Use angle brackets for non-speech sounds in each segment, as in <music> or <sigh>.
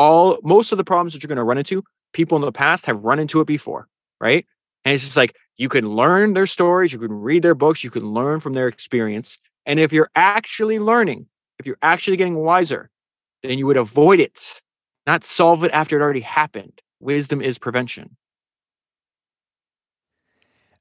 all most of the problems that you're going to run into, people in the past have run into it before, right? And it's just like you can learn their stories, you can read their books, you can learn from their experience. And if you're actually learning, if you're actually getting wiser, then you would avoid it, not solve it after it already happened. Wisdom is prevention.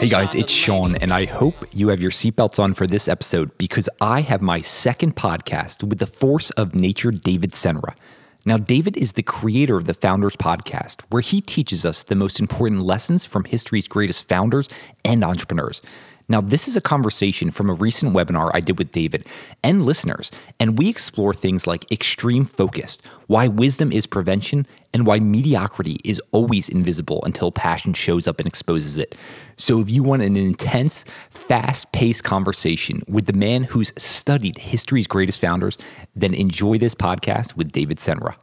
Hey guys, it's Sean, and I hope you have your seatbelts on for this episode because I have my second podcast with the force of nature, David Senra. Now, David is the creator of the Founders Podcast, where he teaches us the most important lessons from history's greatest founders and entrepreneurs. Now, this is a conversation from a recent webinar I did with David and listeners, and we explore things like extreme focus, why wisdom is prevention, and why mediocrity is always invisible until passion shows up and exposes it. So, if you want an intense, fast paced conversation with the man who's studied history's greatest founders, then enjoy this podcast with David Senra.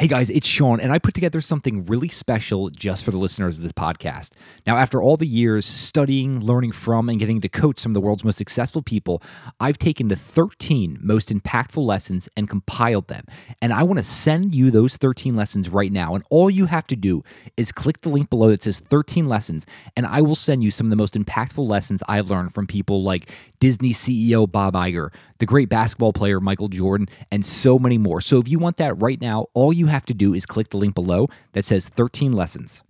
Hey guys, it's Sean, and I put together something really special just for the listeners of this podcast. Now, after all the years studying, learning from, and getting to coach some of the world's most successful people, I've taken the 13 most impactful lessons and compiled them. And I want to send you those 13 lessons right now. And all you have to do is click the link below that says 13 lessons, and I will send you some of the most impactful lessons I've learned from people like Disney CEO Bob Iger, the great basketball player Michael Jordan, and so many more. So if you want that right now, all you have to do is click the link below that says 13 lessons.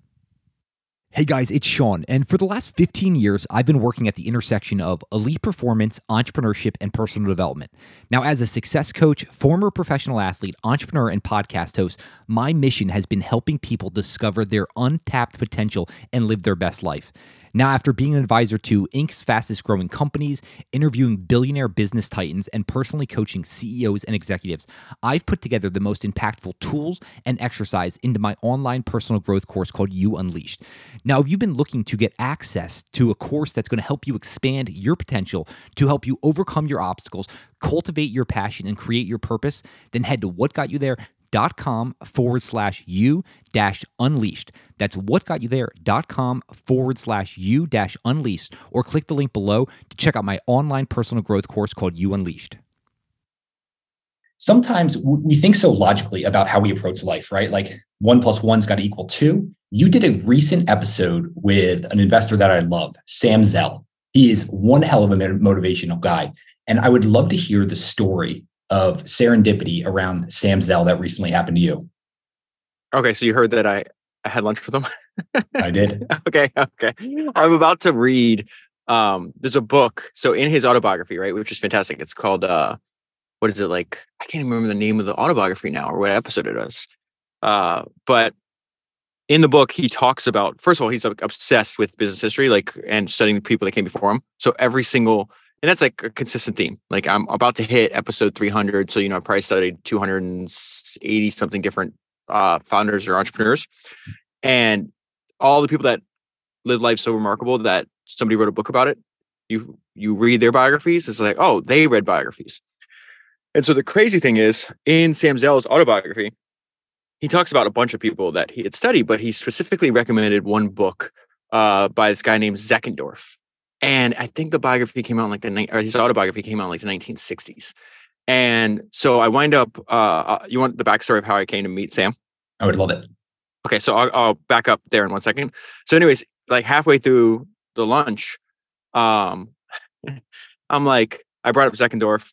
Hey guys, it's Sean, and for the last 15 years, I've been working at the intersection of elite performance, entrepreneurship, and personal development. Now, as a success coach, former professional athlete, entrepreneur, and podcast host, my mission has been helping people discover their untapped potential and live their best life. Now, after being an advisor to Inc.'s fastest growing companies, interviewing billionaire business titans, and personally coaching CEOs and executives, I've put together the most impactful tools and exercise into my online personal growth course called You Unleashed. Now, if you've been looking to get access to a course that's going to help you expand your potential, to help you overcome your obstacles, cultivate your passion, and create your purpose, then head to whatgotyouthere.com dot com forward slash you dash unleashed. That's what got you there dot com forward slash you dash unleashed, or click the link below to check out my online personal growth course called You Unleashed. Sometimes we think so logically about how we approach life, right? Like one plus one's got to equal two. You did a recent episode with an investor that I love, Sam Zell. He is one hell of a motivational guy. And I would love to hear the story of serendipity around Sam Zell that recently happened to you? Okay, so you heard that I, I had lunch with him. I did. <laughs> okay, okay. I'm about to read. Um, there's a book. So in his autobiography, right, which is fantastic. It's called uh, what is it like? I can't even remember the name of the autobiography now or what episode it is. Uh, but in the book, he talks about first of all, he's obsessed with business history, like and studying the people that came before him. So every single and that's like a consistent theme. Like I'm about to hit episode 300, so you know I probably studied 280 something different uh, founders or entrepreneurs, and all the people that live life so remarkable that somebody wrote a book about it. You you read their biographies, it's like oh they read biographies, and so the crazy thing is in Sam Zell's autobiography, he talks about a bunch of people that he had studied, but he specifically recommended one book uh, by this guy named Zeckendorf and I think the biography came out in like the or his autobiography came out in like the 1960s. And so I wind up. Uh, uh, you want the backstory of how I came to meet Sam? I would love it. Okay, so I'll, I'll back up there in one second. So, anyways, like halfway through the lunch, um, <laughs> I'm like, I brought up Zeckendorf,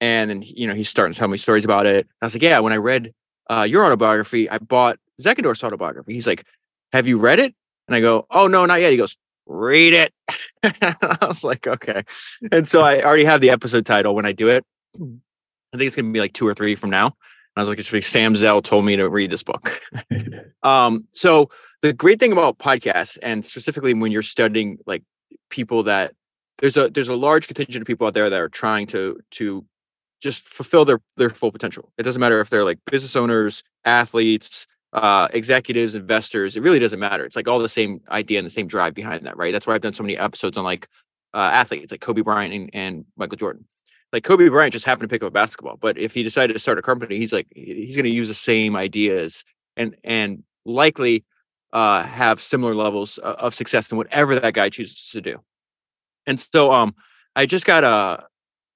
and then you know he's starting to tell me stories about it. I was like, yeah, when I read uh, your autobiography, I bought Zeckendorf's autobiography. He's like, have you read it? And I go, oh no, not yet. He goes, read it. <laughs> I was like, okay. And so I already have the episode title when I do it. I think it's gonna be like two or three from now. I was like, it's like Sam Zell told me to read this book. <laughs> um, so the great thing about podcasts, and specifically when you're studying like people that there's a there's a large contingent of people out there that are trying to to just fulfill their their full potential. It doesn't matter if they're like business owners, athletes, uh, executives, investors. It really doesn't matter. It's like all the same idea and the same drive behind that, right? That's why I've done so many episodes on like uh, athletes, like Kobe Bryant and, and Michael Jordan. Like Kobe Bryant just happened to pick up a basketball, but if he decided to start a company, he's like he's going to use the same ideas and and likely uh, have similar levels of success in whatever that guy chooses to do. And so, um, I just got a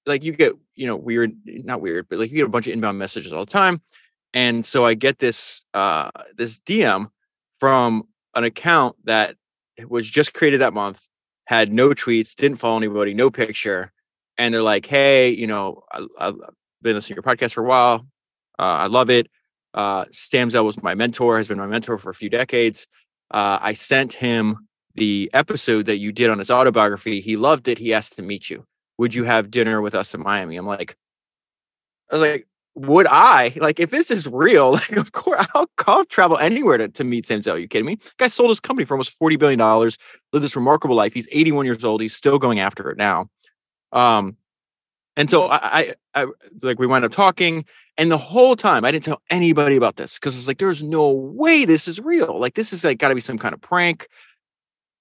like you get you know weird, not weird, but like you get a bunch of inbound messages all the time and so I get this uh, this DM from an account that was just created that month, had no tweets, didn't follow anybody, no picture, and they're like, "Hey, you know, I, have been listening to your podcast for a while. Uh, I love it. Uh, Sam Zell was my mentor, has been my mentor for a few decades. Uh, I sent him the episode that you did on his autobiography. He loved it. He asked to meet you. Would you have dinner with us in Miami? I'm like, I was like, would I like if this is real? <laughs> Like, of course, I'll, I'll travel anywhere to, to meet Sam Zell. Are you kidding me? Guy sold his company for almost forty billion dollars. Lived this remarkable life. He's eighty one years old. He's still going after it now. Um, and so I, I, I like we wind up talking, and the whole time I didn't tell anybody about this because it's like there's no way this is real. Like this is like got to be some kind of prank.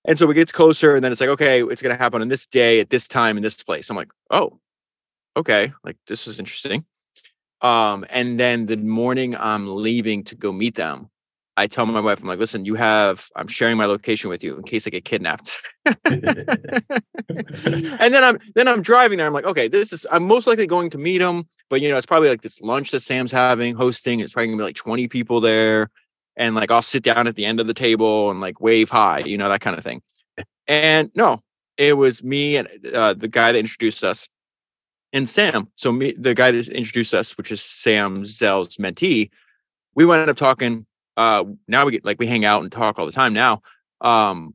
And so we get closer, and then it's like, okay, it's gonna happen on this day at this time in this place. I'm like, oh, okay, like this is interesting. Um, and then the morning I'm leaving to go meet them, I tell my wife, I'm like, listen, you have, I'm sharing my location with you in case I get kidnapped. <laughs> and then I'm, then I'm driving there. I'm like, okay, this is, I'm most likely going to meet them, but you know, it's probably like this lunch that Sam's having, hosting. It's probably gonna be like 20 people there. And like, I'll sit down at the end of the table and like wave hi, you know, that kind of thing. And no, it was me and uh, the guy that introduced us and Sam, so me, the guy that introduced us, which is Sam Zell's mentee, we wound up talking. Uh, now we get like we hang out and talk all the time now. Um,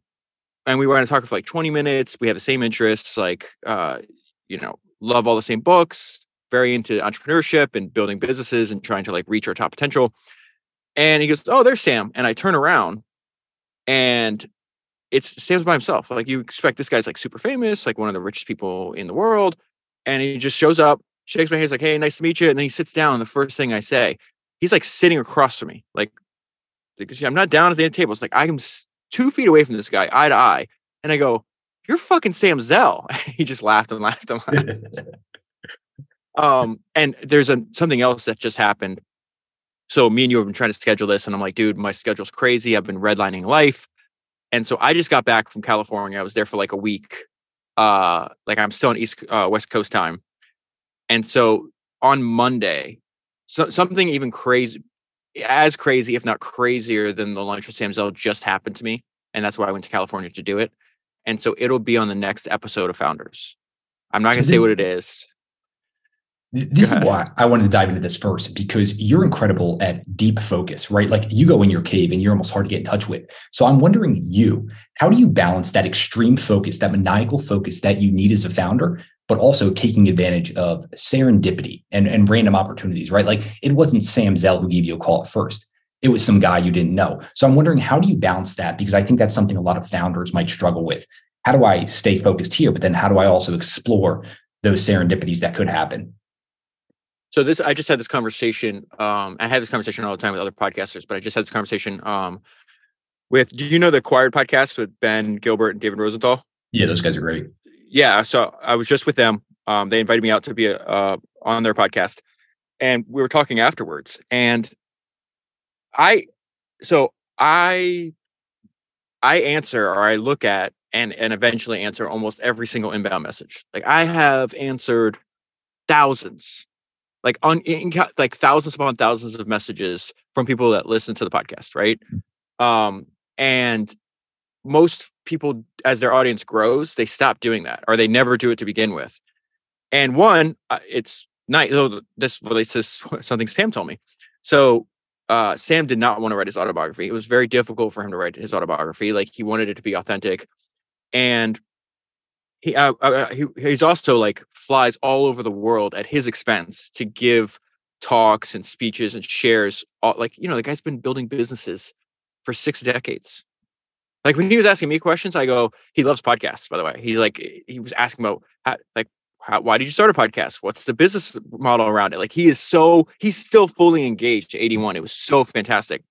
and we were to talk for like 20 minutes. We have the same interests, like uh, you know, love all the same books, very into entrepreneurship and building businesses and trying to like reach our top potential. And he goes, Oh, there's Sam. And I turn around and it's Sam's by himself. Like you expect this guy's like super famous, like one of the richest people in the world and he just shows up, shakes my hand, he's like, "Hey, nice to meet you." And then he sits down. The first thing I say, he's like sitting across from me, like because I'm not down at the end the table. It's like I'm two feet away from this guy, eye to eye, and I go, "You're fucking Sam Zell." <laughs> he just laughed and laughed and laughed. <laughs> um, and there's a something else that just happened. So me and you have been trying to schedule this, and I'm like, dude, my schedule's crazy. I've been redlining life. And so I just got back from California. I was there for like a week uh like i'm still on east uh, west coast time. And so on monday so something even crazy as crazy if not crazier than the lunch with sam zell just happened to me and that's why i went to california to do it. And so it'll be on the next episode of founders. I'm not going to say what it is this is why I wanted to dive into this first because you're incredible at deep focus, right? Like you go in your cave and you're almost hard to get in touch with. So I'm wondering, you, how do you balance that extreme focus, that maniacal focus that you need as a founder, but also taking advantage of serendipity and, and random opportunities, right? Like it wasn't Sam Zell who gave you a call at first. It was some guy you didn't know. So I'm wondering, how do you balance that? Because I think that's something a lot of founders might struggle with. How do I stay focused here? But then how do I also explore those serendipities that could happen? So this i just had this conversation um i have this conversation all the time with other podcasters but i just had this conversation um with do you know the acquired podcast with ben gilbert and david rosenthal? Yeah those guys are great. Yeah so i was just with them um they invited me out to be a, uh, on their podcast and we were talking afterwards and i so i i answer or i look at and and eventually answer almost every single inbound message. Like i have answered thousands like on in, like thousands upon thousands of messages from people that listen to the podcast right? Mm. um and most people as their audience grows they stop doing that or they never do it to begin with. And one uh, it's nice oh, this relates to <laughs> something sam told me. So uh, sam did not want to write his autobiography. It was very difficult for him to write his autobiography like he wanted it to be authentic. And he, uh, uh, uh, he he's also like flies all over the world at his expense to give talks and speeches and shares all, like you know the guy's been building businesses for six decades. Like when he was asking me questions i go he loves podcasts by the way. He like he was asking about how, like how, why did you start a podcast? What's the business model around it? Like he is so he's still fully engaged 81 it was so fantastic.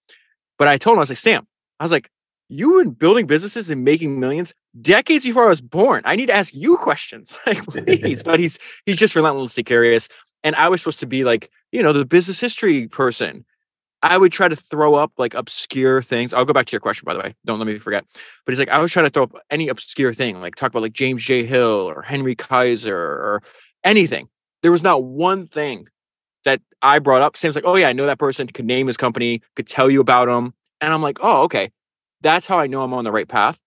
But I told him, I was like, Sam, I was like, you were building businesses and making millions decades before I was born. I need to ask you questions. <laughs> Like, please. but he's he's just relentlessly curious. And I was supposed to be like, you know, the business history person. I would try to throw up like obscure things. I'll go back to your question, by the way. Don't let me forget. But he's like, I was trying to throw up any obscure thing, like talk about like James J. Hill or Henry Kaiser or anything. There was not one thing that I brought up. Sam's like, oh yeah, I know that person, could name his company, could tell you about him. And I'm like, oh, okay. That's how I know I'm on the right path.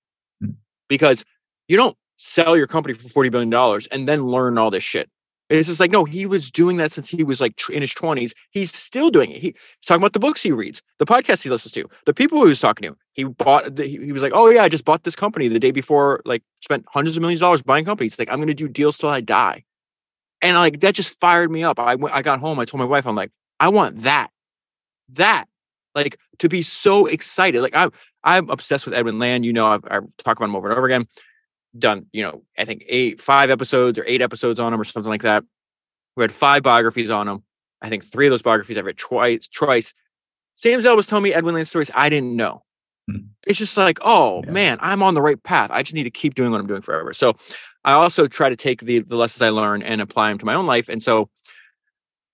Mm. Because you don't sell your company for $40 billion and then learn all this shit. It's just like, no, he was doing that since he was like in his 20s. He's still doing it. He, he's talking about the books he reads, the podcasts he listens to, the people he was talking to. He bought, he, he was like, oh, yeah, I just bought this company the day before, like spent hundreds of millions of dollars buying companies. Like, I'm going to do deals till I die. And like, that just fired me up. I, I got home, I told my wife, I'm like, I want that. That. Like, to be so excited. Like, I'm, I'm obsessed with Edwin Land. You know, I've, I've talked about him over and over again done, you know, I think eight, five episodes or eight episodes on him or something like that. Read five biographies on him. I think three of those biographies I've read twice. Twice. Sam Zell was telling me Edwin Land stories I didn't know. Hmm. It's just like, oh Yeah. man, I'm on the right path. I just need to keep doing what I'm doing forever. So I also try to take the the lessons I learn and apply them to my own life. And so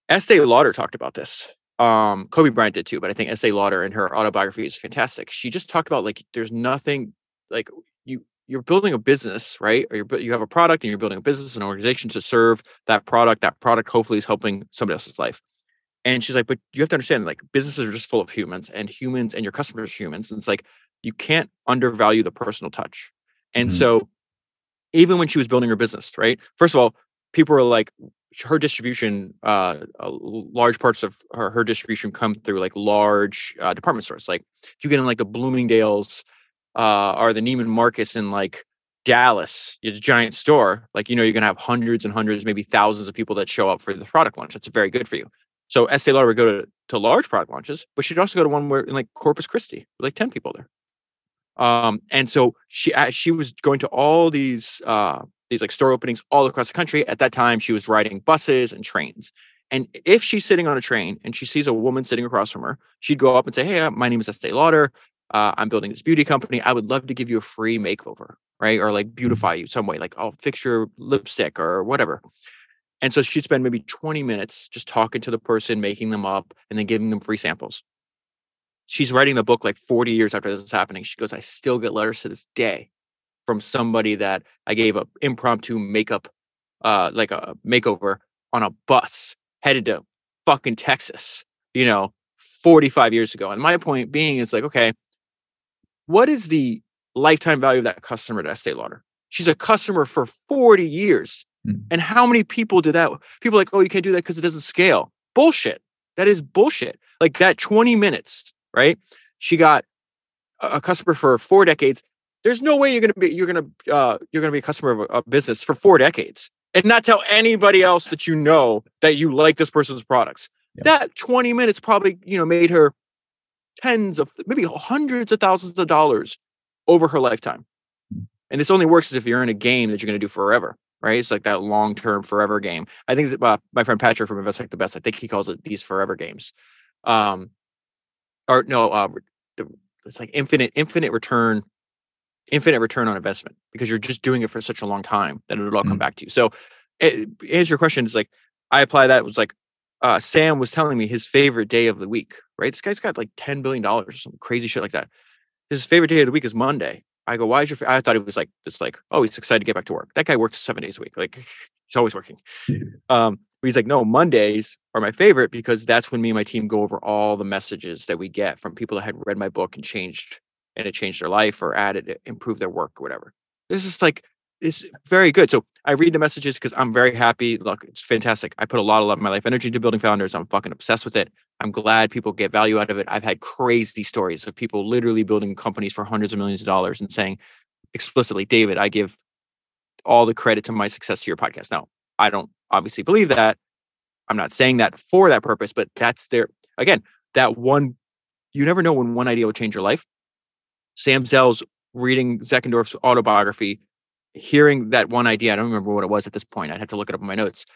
Estee Lauder talked about this. Um, Kobe Bryant did too, but I think Estee Lauder in her autobiography is fantastic. She just talked about like there's nothing like you you're building a business, right? Or you're you have a product and you're building a business, an organization to serve that product. That product hopefully is helping somebody else's life. And she's like, but you have to understand, like businesses are just full of humans, and humans and your customers are humans. And it's like you can't undervalue the personal touch. And Mhm. so, even when she was building her business, right? First of all, people were like, her distribution, uh, uh, large parts of her, her distribution come through like large uh, department stores. Like if you get in like the Bloomingdale's uh, or the Neiman Marcus in like Dallas, it's a giant store. Like you know, you're gonna have hundreds and hundreds, maybe thousands of people that show up for the product launch. That's very good for you. So Estee Lauder would go to, to large product launches, but she'd also go to one where in like Corpus Christi, with like 10 people there. Um, and so she she was going to all these uh these like store openings all across the country. At that time, she was riding buses and trains. And if she's sitting on a train and she sees a woman sitting across from her, she'd go up and say, "Hey, uh, my name is Estee Lauder. Uh, I'm building this beauty company. I would love to give you a free makeover, right? Or like beautify you some way. Like I'll fix your lipstick or whatever." And so she'd spend maybe 20 minutes just talking to the person, making them up, and then giving them free samples. She's writing the book like 40 years after this is happening. She goes, I still get letters to this day from somebody that I gave a impromptu makeup, uh, like a makeover on a bus headed to fucking Texas, you know, 45 years ago. And my point being is like, okay, what is the lifetime value of that customer to Estee Lauder? She's a customer for 40 years. Mm. And how many people did that? People like, oh, you can't do that because it doesn't scale. Bullshit. That is bullshit. Like that 20 minutes, right? She got a customer for four decades. There's no way you're gonna be you're gonna uh you're gonna be a customer of a, a business for four decades and not tell anybody else that you know that you like this person's products. Yeah. That 20 minutes probably, you know, made her tens of maybe hundreds of thousands of dollars over her lifetime. And this only works if you're in a game that you're going to do forever, right? It's like that long term forever game. I think that, uh, my friend Patrick from Invest Like the Best, I think he calls it these forever games. Um, or no, uh, the- it's like infinite, infinite return, infinite return on investment because you're just doing it for such a long time that it'll all come Mm. back to you. So, it, answer your question is like, I apply that was like, uh, Sam was telling me his favorite day of the week, right? This guy's got like $10 billion or some crazy shit like that. His favorite day of the week is Monday. I go, why is your, fa-? I thought it was like, this like, oh, he's excited to get back to work. That guy works seven days a week. Like <laughs> he's always working. Yeah. Um, but he's like, no, Mondays are my favorite because that's when me and my team go over all the messages that we get from people that had read my book and changed and it changed their life or added, improved their work or whatever. This is like, it's very good. So I read the messages because I'm very happy. Look, it's fantastic. I put a lot, a lot of my life energy into building founders. I'm fucking obsessed with it. I'm glad people get value out of it. I've had crazy stories of people literally building companies for hundreds of millions of dollars and saying explicitly, David, I give all the credit to my success to your podcast. Now, I don't obviously believe that. I'm not saying that for that purpose, but that's their again, that one you never know when one idea will change your life. Sam Zell's reading Zeckendorf's autobiography, hearing that one idea. I don't remember what it was at this point. I'd have to look it up in my notes.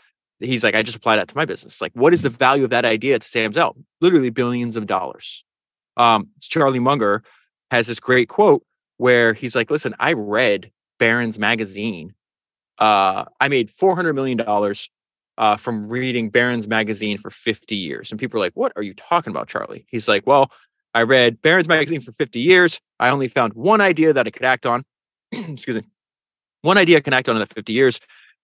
He's like, I just applied that to my business. Like, what is the value of that idea to Sam Zell? Literally billions of dollars. Um, Charlie Munger has this great quote where he's like, "Listen, I read Barron's magazine. Uh, I made four hundred million dollars uh, from reading Barron's magazine for fifty years." And people are like, "What are you talking about, Charlie?" He's like, "Well, I read Barron's magazine for fifty years. I only found one idea that I could act on. <clears throat> Excuse me, one idea I can act on in that fifty years.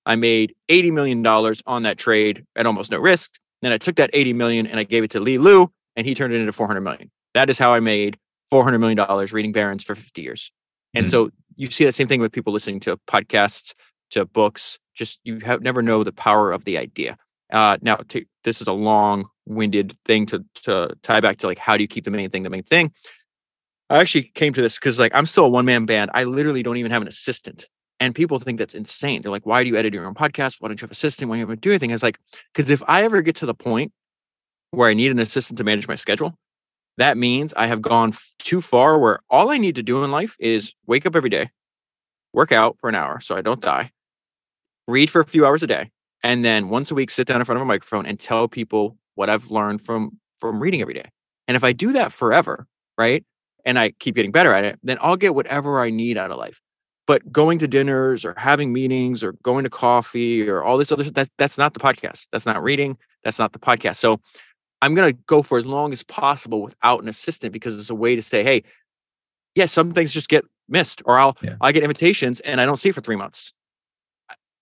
I made eighty million dollars on that trade at almost no risk. Then I took that eighty million and I gave it to Li Lu, and he turned it into four hundred million. That is how I made four hundred million dollars reading Barron's for fifty years." And mm-hmm. so you see that same thing with people listening to podcasts, to books. Just you have never know the power of the idea. Uh, now, to, this is a long-winded thing to to tie back to like how do you keep the main thing the main thing. I actually came to this because like I'm still a one-man band. I literally don't even have an assistant. And people think that's insane. They're like, why do you edit your own podcast? Why don't you have an assistant? Why don't you ever do anything? It's like, because if I ever get to the point where I need an assistant to manage my schedule, that means I have gone f- too far where all I need to do in life is wake up every day, work out for an hour so I don't die, read for a few hours a day, and then once a week sit down in front of a microphone and tell people what I've learned from from reading every day. And if I do that forever, right? And I keep getting better at it, then I'll get whatever I need out of life. But going to dinners or having meetings or going to coffee or all this other that that's not the podcast. That's not reading. That's not the podcast. So I'm going to go for as long as possible without an assistant because it's a way to say, hey, yes, yeah, some things just get missed, or I'll yeah. I get invitations and I don't see it for three months.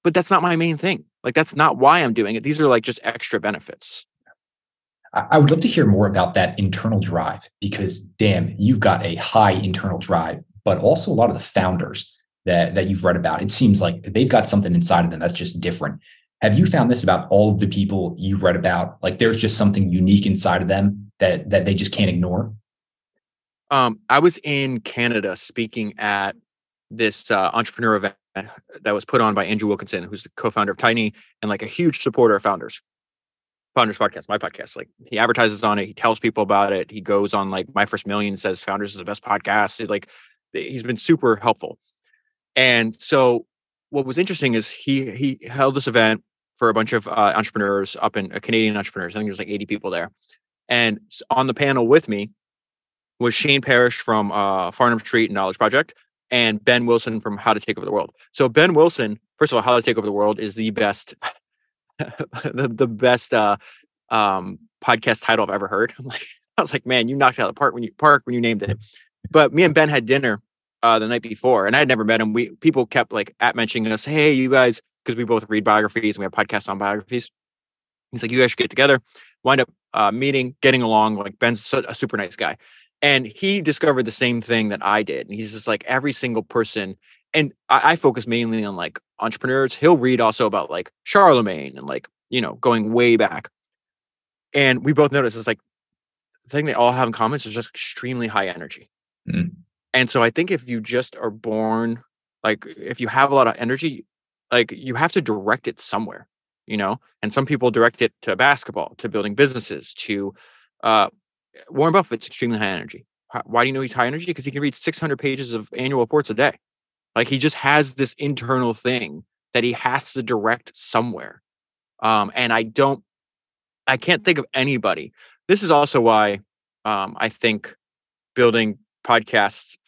But that's not my main thing. Like that's not why I'm doing it. These are like just extra benefits. I would love to hear more about that internal drive because damn, you've got a high internal drive, but also a lot of the founders that that you've read about. It seems like they've got something inside of them that's just different. Have you found this about all of the people you've read about? Like there's just something unique inside of them that that they just can't ignore? Um, I was in Canada speaking at this uh, entrepreneur event that was put on by Andrew Wilkinson, who's the co-founder of Tiny and like a huge supporter of founders. Founders podcast, my podcast. Like he advertises on it, he tells people about it. He goes on like my first million, says Founders is the best podcast. It, like he's been super helpful. And so what was interesting is he he held this event for a bunch of uh, entrepreneurs up in uh, Canadian entrepreneurs. I think there's like 80 people there. And on the panel with me was Shane Parrish from uh, Farnam Street and Knowledge Project and Ben Wilson from How to Take Over the World. So Ben Wilson, first of all, How to Take Over the World is the best, <laughs> the, the best uh, um, podcast title I've ever heard. I'm <laughs> like, I was like, man, you knocked out the park when you park when you named it. But me and Ben had dinner uh, the night before, and I had never met him. We people kept like at mentioning us, hey, you guys, because we both read biographies and we have podcasts on biographies. He's like, you guys should get together. Wind up uh, meeting, getting along. Like Ben's a super nice guy, and he discovered the same thing that I did. And he's just like every single person. And I, I focus mainly on like entrepreneurs. He'll read also about like Charlemagne and like you know going way back. And we both notice it's like the thing they all have in common is just extremely high energy. Mm. And so I think if you just are born like if you have a lot of energy, like you have to direct it somewhere, you know? And some people direct it to basketball, to building businesses, to uh Warren Buffett's extremely high energy. Why do you know he's high energy? Because he can read 600 pages of annual reports a day. Like he just has this internal thing that he has to direct somewhere. Um, and I don't, I can't think of anybody. This is also why um, I think building podcasts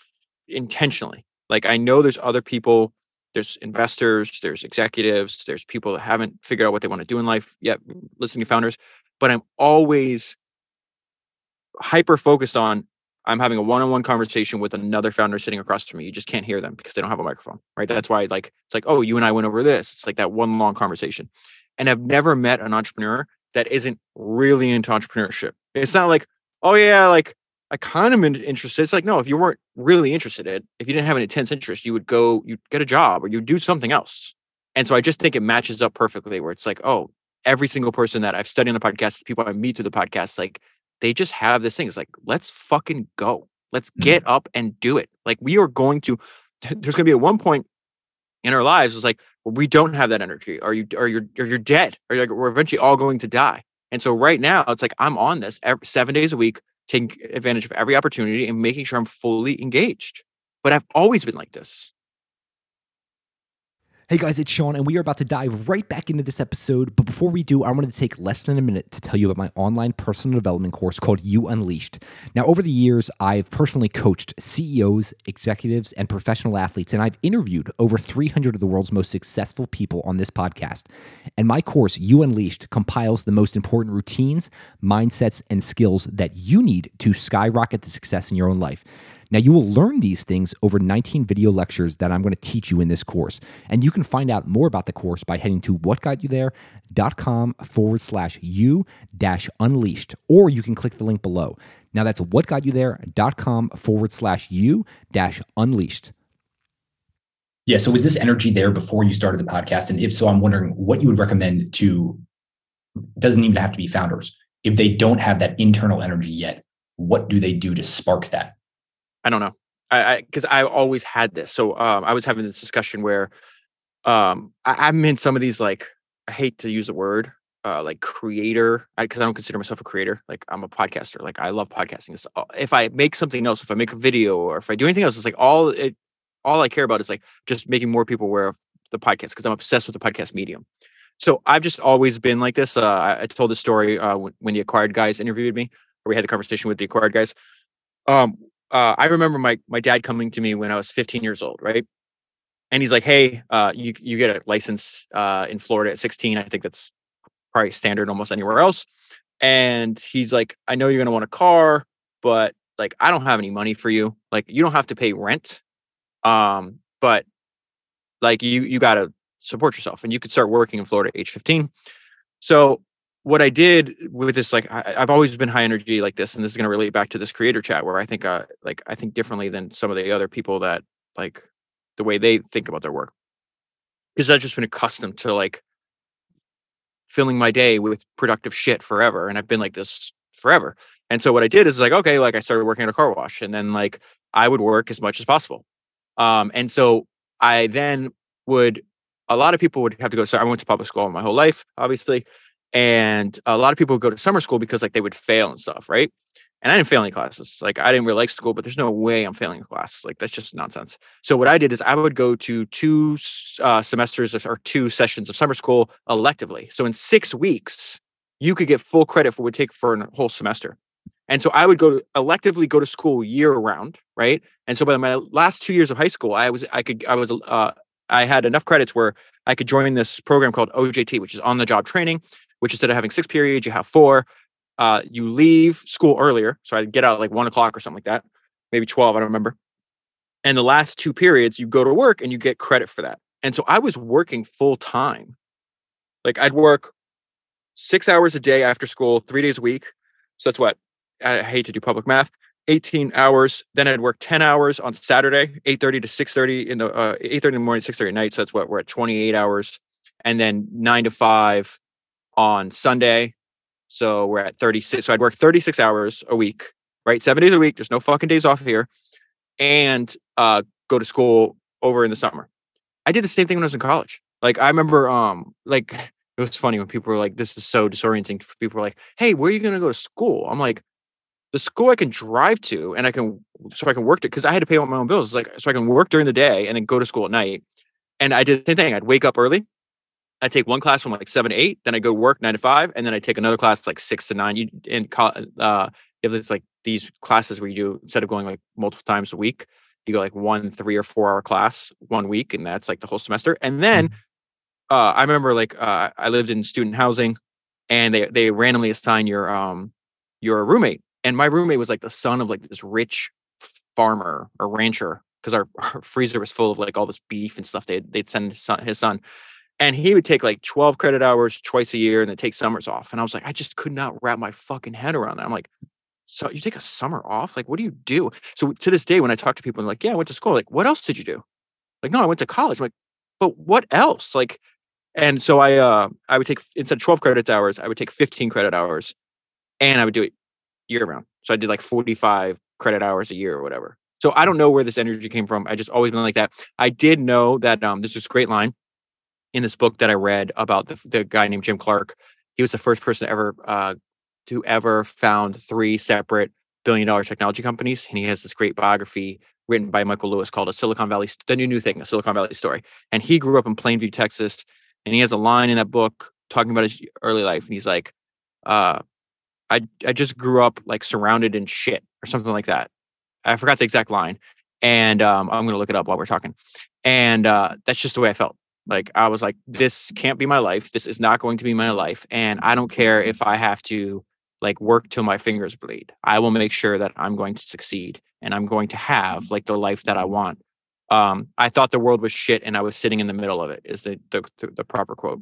intentionally. Like I know there's other people, there's investors, there's executives, there's people that haven't figured out what they want to do in life yet, listening to founders, but I'm always hyper focused on I'm having a one-on-one conversation with another founder sitting across from me. You just can't hear them because they don't have a microphone, right? That's why like it's like, oh, you and I went over this. It's like that one long conversation. And I've never met an entrepreneur that isn't really into entrepreneurship. It's not like, oh yeah, like I kind of interested. It's like, no, if you weren't really interested in if you didn't have an intense interest, you would go, you'd get a job or you'd do something else. And so I just think it matches up perfectly where it's like, oh, every single person that I've studied on the podcast, people I meet through the podcast, like they just have this thing. It's like, let's fucking go. Let's mm-hmm. get up and do it. Like we are going to, <laughs> there's going to be at one point in our lives, it's like, well, we don't have that energy Are you, or you're, or you're dead or like, we're eventually all going to die. And so right now it's like, I'm on this every, seven days a week, taking advantage of every opportunity and making sure I'm fully engaged. But I've always been like this. Hey guys, it's Sean, and we are about to dive right back into this episode. But before we do, I wanted to take less than a minute to tell you about my online personal development course called You Unleashed. Now, over the years, I've personally coached CEOs, executives, and professional athletes, and I've interviewed over 300 of the world's most successful people on this podcast. And my course, You Unleashed, compiles the most important routines, mindsets, and skills that you need to skyrocket the success in your own life. Now, you will learn these things over 19 video lectures that I'm going to teach you in this course. And you can find out more about the course by heading to whatgotyouthere.com forward slash you dash unleashed, or you can click the link below. Now, that's whatgotyouthere.com forward slash you dash unleashed. Yeah. So was this energy there before you started the podcast? And if so, I'm wondering what you would recommend to doesn't even have to be founders. If they don't have that internal energy yet, what do they do to spark that? I don't know. I because I, always had this. So um, I was having this discussion where um, I, I'm in some of these like I hate to use the word uh, like creator because I, don't consider myself a creator. Like I'm a podcaster. Like I love podcasting. If I make something else, if I make a video or if I do anything else, it's like all it all I care about is like just making more people aware of the podcast because I'm obsessed with the podcast medium. So I've just always been like this. Uh, I, I told this story uh, when, when the acquired guys interviewed me, or we had the conversation with the acquired guys. Um, uh, I remember my my dad coming to me when I was 15 years old, right? And he's like, "Hey, uh, you you get a license uh, in Florida at 16. I think that's probably standard almost anywhere else." And he's like, "I know you're gonna want a car, but like I don't have any money for you. Like you don't have to pay rent, um, but like you you gotta support yourself, and you could start working in Florida at age 15." So what I did with this, like I, have always been high energy like this, and this is going to relate back to this creator chat where I think, uh, like I think differently than some of the other people that like the way they think about their work. Is I've just been accustomed to like filling my day with productive shit forever, and I've been like this forever. And so what I did is like, okay, like I started working at a car wash, and then like I would work as much as possible. Um, and so I then would. A lot of people would have to go. So I went to public school my whole life, obviously and a lot of people would go to summer school because like they would fail and stuff, right? And I didn't fail any classes. Like I didn't really like school, but there's no way I'm failing a class. Like that's just nonsense. So what I did is I would go to two uh, semesters or two sessions of summer school electively. So in six weeks, you could get full credit for what would take for a whole semester. And so I would go to electively go to school year round, right? And so by my last two years of high school, I was I could I was uh, I had enough credits where I could join this program called OJT, which is on the job training, which instead of having six periods, you have four. Uh, you leave school earlier. So I get out like one o'clock or something like that, maybe 12, I don't remember. And the last two periods, you go to work and you get credit for that. And so I was working full time. Like I'd work six hours a day after school, three days a week. So that's what I hate to do public math. 18 hours. Then I'd work 10 hours on Saturday, 8:30 to 6:30 in the uh, 8:30 in the morning, 6:30 at night. So that's what we're at 28 hours. And then nine to five on Sunday. So we're at 36. So I'd work 36 hours a week, right? Seven days a week. There's no fucking days off here. And uh, go to school over in the summer. I did the same thing when I was in college. Like I remember um like <laughs> it was funny when people were like, this is so disorienting. People were like, hey, where are you gonna go to school? I'm like, the school I can drive to and I can so I can work it because I had to pay all my own bills. It's like so I can work during the day and then go to school at night. And I did the same thing. I'd wake up early, I take one class from like seven to eight, then I go work nine to five, and then I take another class like six to nine. You in uh, if it's like these classes where you do instead of going like multiple times a week, you go like one three or four hour class one week, and that's like the whole semester. And then mm-hmm. uh, I remember like uh, I lived in student housing, and they they randomly assign your um your roommate, and my roommate was like the son of like this rich farmer or rancher because our, <laughs> our, freezer was full of like all this beef and stuff. They'd they'd send his son, his son and he would take like 12 credit hours twice a year and then take summers off. And I was like, I just could not wrap my fucking head around that. I'm like, so you take a summer off? Like, what do you do? So to this day, when I talk to people, I'm like, yeah, I went to school. Like, what else did you do? Like, no, I went to college. I'm like, but what else? Like, and so I, uh, I would take instead of 12 credit hours, I would take 15 credit hours, and I would do it year round. So I did like 45 credit hours a year or whatever. So I don't know where this energy came from. I just always been like that. I did know that um, this great line in this book that I read about the, the guy named Jim Clark. He was the first person ever uh, to ever found three separate billion dollar technology companies, and he has this great biography written by Michael Lewis called a Silicon Valley, the new new thing, a Silicon Valley story. And he grew up in Plainview, Texas, and he has a line in that book talking about his early life, and he's like, uh, "I I just grew up like surrounded in shit or something like that." I forgot the exact line, and um, I'm gonna look it up while we're talking. And uh, that's just the way I felt. Like I was like, this can't be my life. This is not going to be my life, and I don't care if I have to like work till my fingers bleed. I will make sure that I'm going to succeed and I'm going to have like the life that I want. Um, I thought the world was shit and I was sitting in the middle of it. Is the the, the proper quote.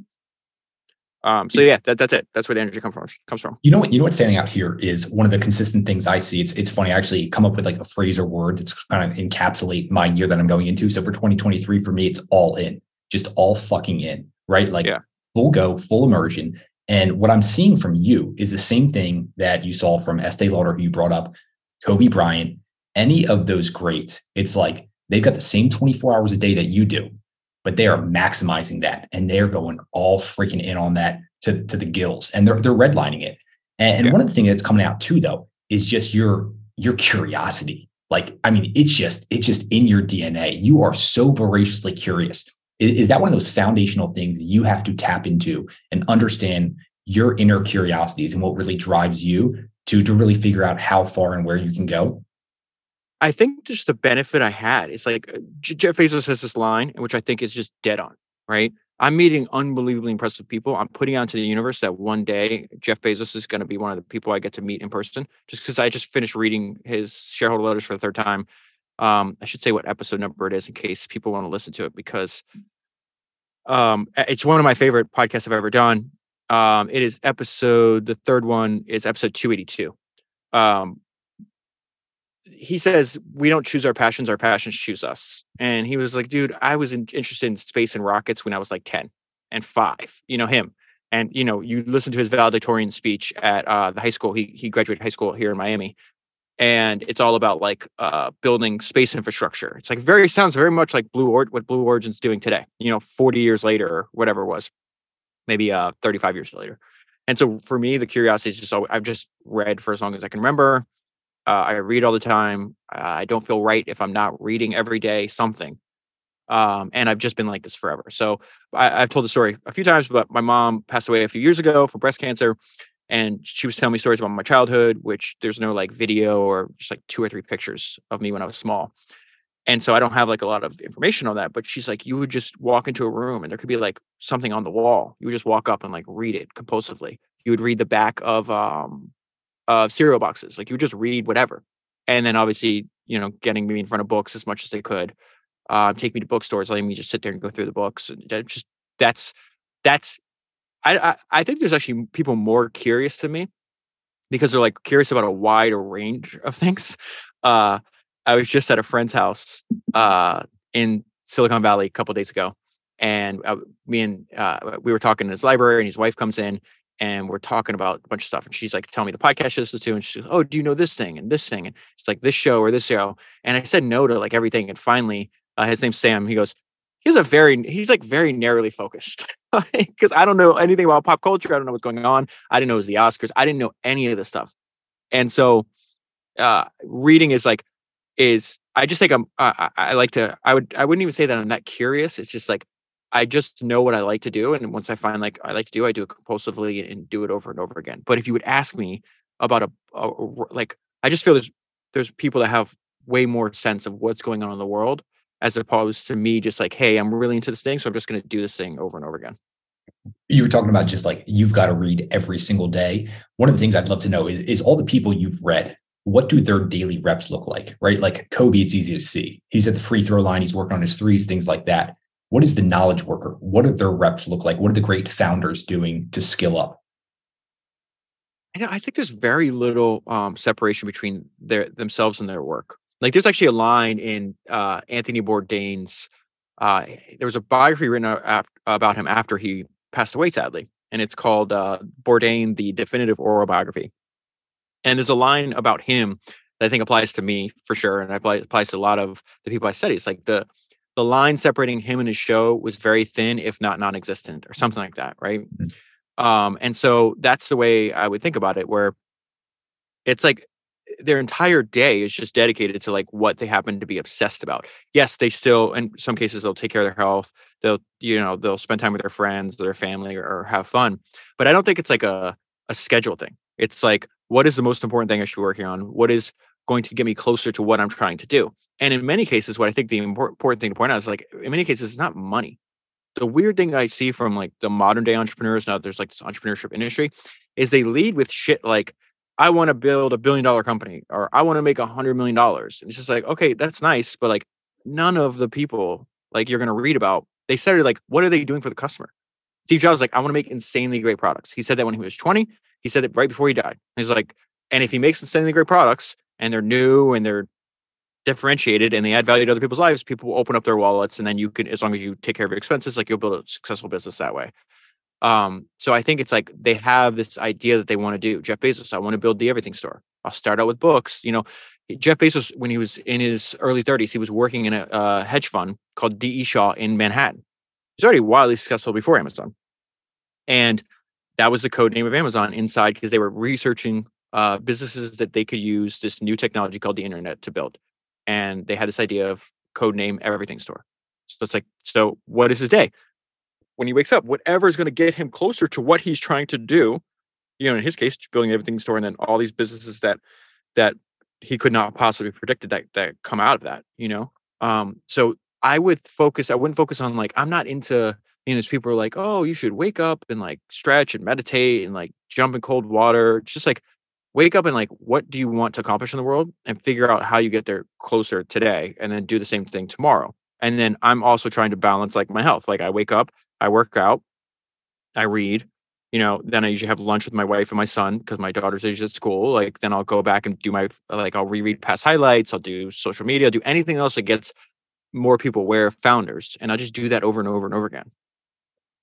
Um, so yeah, that, that's it. That's where the energy comes from. Comes from. You know what? You know what's standing out here is one of the consistent things I see. It's it's funny. I actually come up with like a phrase or word that's kind of encapsulate my year that I'm going into. So for 2023, for me, it's all in, just all fucking in, right? Like yeah. full go, full immersion. And what I'm seeing from you is the same thing that you saw from Estee Lauder, who you brought up, Kobe Bryant, any of those greats. It's like they've got the same 24 hours a day that you do, but they are maximizing that and they're going all freaking in on that to, to the gills and they're, they're redlining it. And, and yeah. one of the things that's coming out too, though, is just your your curiosity. Like, I mean, it's just it's just in your DNA. You are so voraciously curious. Is, is that one of those foundational things you have to tap into and understand your inner curiosities and what really drives you to to really figure out how far and where you can go? I think just the benefit I had is like uh, Jeff Bezos has this line, which I think is just dead on, right? I'm meeting unbelievably impressive people. I'm putting out to the universe that one day Jeff Bezos is going to be one of the people I get to meet in person. Just because I just finished reading his shareholder letters for the third time. Um, I should say what episode number it is in case people want to listen to it because um, it's one of my favorite podcasts I've ever done. Um, it is episode the third one is episode 282. Um, he says we don't choose our passions our passions choose us and he was like dude i was in, interested in space and rockets when i was like 10 and 5 you know him and you know you listen to his valedictorian speech at uh, the high school he, he graduated high school here in miami and it's all about like uh, building space infrastructure it's like very sounds very much like blue or what blue origin's doing today you know 40 years later or whatever it was maybe uh 35 years later and so for me the curiosity is just i've just read for as long as i can remember uh, I read all the time. I don't feel right if I'm not reading every day something. Um, and I've just been like this forever. So I, have told the story a few times, but my mom passed away a few years ago from breast cancer. And she was telling me stories about my childhood, which there's no like video or just like two or three pictures of me when I was small. And so I don't have like a lot of information on that. But she's like, you would just walk into a room and there could be like something on the wall. You would just walk up and like read it compulsively. You would read the back of um, of cereal boxes. Like you would just read whatever. And then obviously, you know, getting me in front of books as much as they could. Uh, take me to bookstores, letting me just sit there and go through the books. And just that's that's I, I think there's actually people more curious to me because they're like curious about a wider range of things. Uh, I was just at a friend's house uh, in Silicon Valley a couple days ago, and uh, me and uh, we were talking in his library, and his wife comes in, and we're talking about a bunch of stuff. And she's like, tell me the podcast she listens to. And she's, like, oh, do you know this thing and this thing? And it's like this show or this show. And I said no to like everything. And finally, uh, his name's Sam. He goes, he's a very, he's like very narrowly focused <laughs> because I don't know anything about pop culture. I don't know what's going on. I didn't know it was the Oscars. I didn't know any of this stuff. And so uh, reading is like, is I just think I'm, uh, I like to, I would, I wouldn't even say that I'm that curious. It's just like, I just know what I like to do. And once I find like I like to do, I do it compulsively and do it over and over again. But if you would ask me about a, a, a like, I just feel there's there's people that have way more sense of what's going on in the world as opposed to me just like, hey, I'm really into this thing, so I'm just going to do this thing over and over again. You were talking about just like you've got to read every single day. One of the things I'd love to know is, is all the people you've read, what do their daily reps look like? Right? Like Kobe, it's easy to see. He's at the free throw line, he's working on his threes, things like that what is the knowledge worker? What do their reps look like? What are the great founders doing to skill up? I think there's very little um, separation between their themselves and their work. Like there's actually a line in uh, Anthony Bourdain's. Uh, there was a biography written about him after he passed away, sadly, and it's called uh, Bourdain: The Definitive Oral Biography. And there's a line about him that I think applies to me for sure, and applies to a lot of the people I study. It's like the the line separating him and his show was very thin, if not non-existent, or something like that, right? Mm-hmm. Um, and so that's the way I would think about it, where it's like their entire day is just dedicated to like what they happen to be obsessed about. Yes, they still in some cases they'll take care of their health. They'll you know they'll spend time with their friends, their family, or, or have fun. But I don't think it's like a a schedule thing. It's like what is the most important thing I should be working on? What is going to get me closer to what I'm trying to do? And in many cases, what I think the important thing to point out is like in many cases it's not money. The weird thing I see from like the modern day entrepreneurs now, there's like this entrepreneurship industry, is they lead with shit like I want to build a billion dollar company or I want to make a hundred million dollars. And it's just like, okay, that's nice, but like none of the people like you're gonna read about, they said like, what are they doing for the customer? Steve Jobs like, I want to make insanely great products. He said that when he was 20. He said it right before he died. He's like, and if he makes insanely great products and they're new and they're differentiated and they add value to other people's lives, people will open up their wallets and then you can, as long as you take care of your expenses, like you'll build a successful business that way. Um, so I think it's like they have this idea that they want to do. Jeff Bezos, I want to build the everything store. I'll start out with books. You know, Jeff Bezos, when he was in his early 30s, he was working in a, a hedge fund called D.E. Shaw in Manhattan. He's already wildly successful before Amazon. And that was the code name of Amazon inside because they were researching uh, businesses that they could use this new technology called the internet to build. And they had this idea of code name everything store. So it's like, so what is his day? When he wakes up, whatever is going to get him closer to what he's trying to do. You know, in his case, building everything store, and then all these businesses that that he could not possibly predicted that that come out of that. You know, um, so I would focus. I wouldn't focus on like I'm not into you know, people are like, oh, you should wake up and like stretch and meditate and like jump in cold water. It's just like wake up and like what do you want to accomplish in the world and figure out how you get there closer today and then do the same thing tomorrow. And then I'm also trying to balance like my health. Like I wake up, I work out, I read, you know, then I usually have lunch with my wife and my son because my daughter's usually at school. Like then I'll go back and do my like I'll reread past highlights, I'll do social media, I'll do anything else that gets more people aware of founders. And I'll just do that over and over and over again.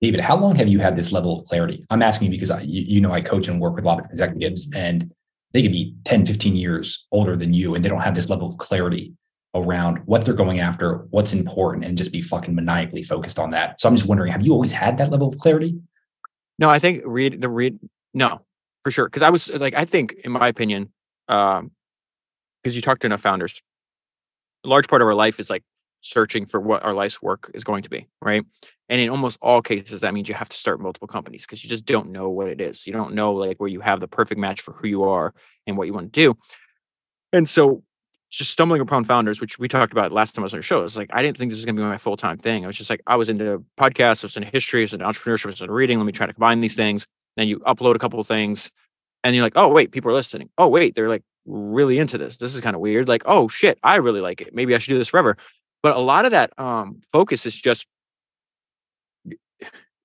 David, how long have you had this level of clarity? I'm asking because I, you, you know I coach and work with a lot of executives and they could be 10, 15 years older than you and they don't have this level of clarity around what they're going after, what's important, and just be fucking maniacally focused on that. So I'm just wondering, have you always had that level of clarity? No, I think read the read no, for sure. Cause I was like, I think in my opinion, um, because you talk to enough founders, a large part of our life is like searching for what our life's work is going to be, right? And in almost all cases, that means you have to start multiple companies because you just don't know what it is. You don't know like where you have the perfect match for who you are and what you want to do. And so just stumbling upon founders, which we talked about last time I was on your show. It's like I didn't think this was gonna be my full time thing. I was just like, I was into podcasts, I was into history, I was into entrepreneurship, I was into reading. Let me try to combine these things. Then you upload a couple of things, and you're like, oh wait, people are listening. Oh wait, they're like really into this. This is kind of weird. Like, oh shit, I really like it. Maybe I should do this forever. But a lot of that um, focus is just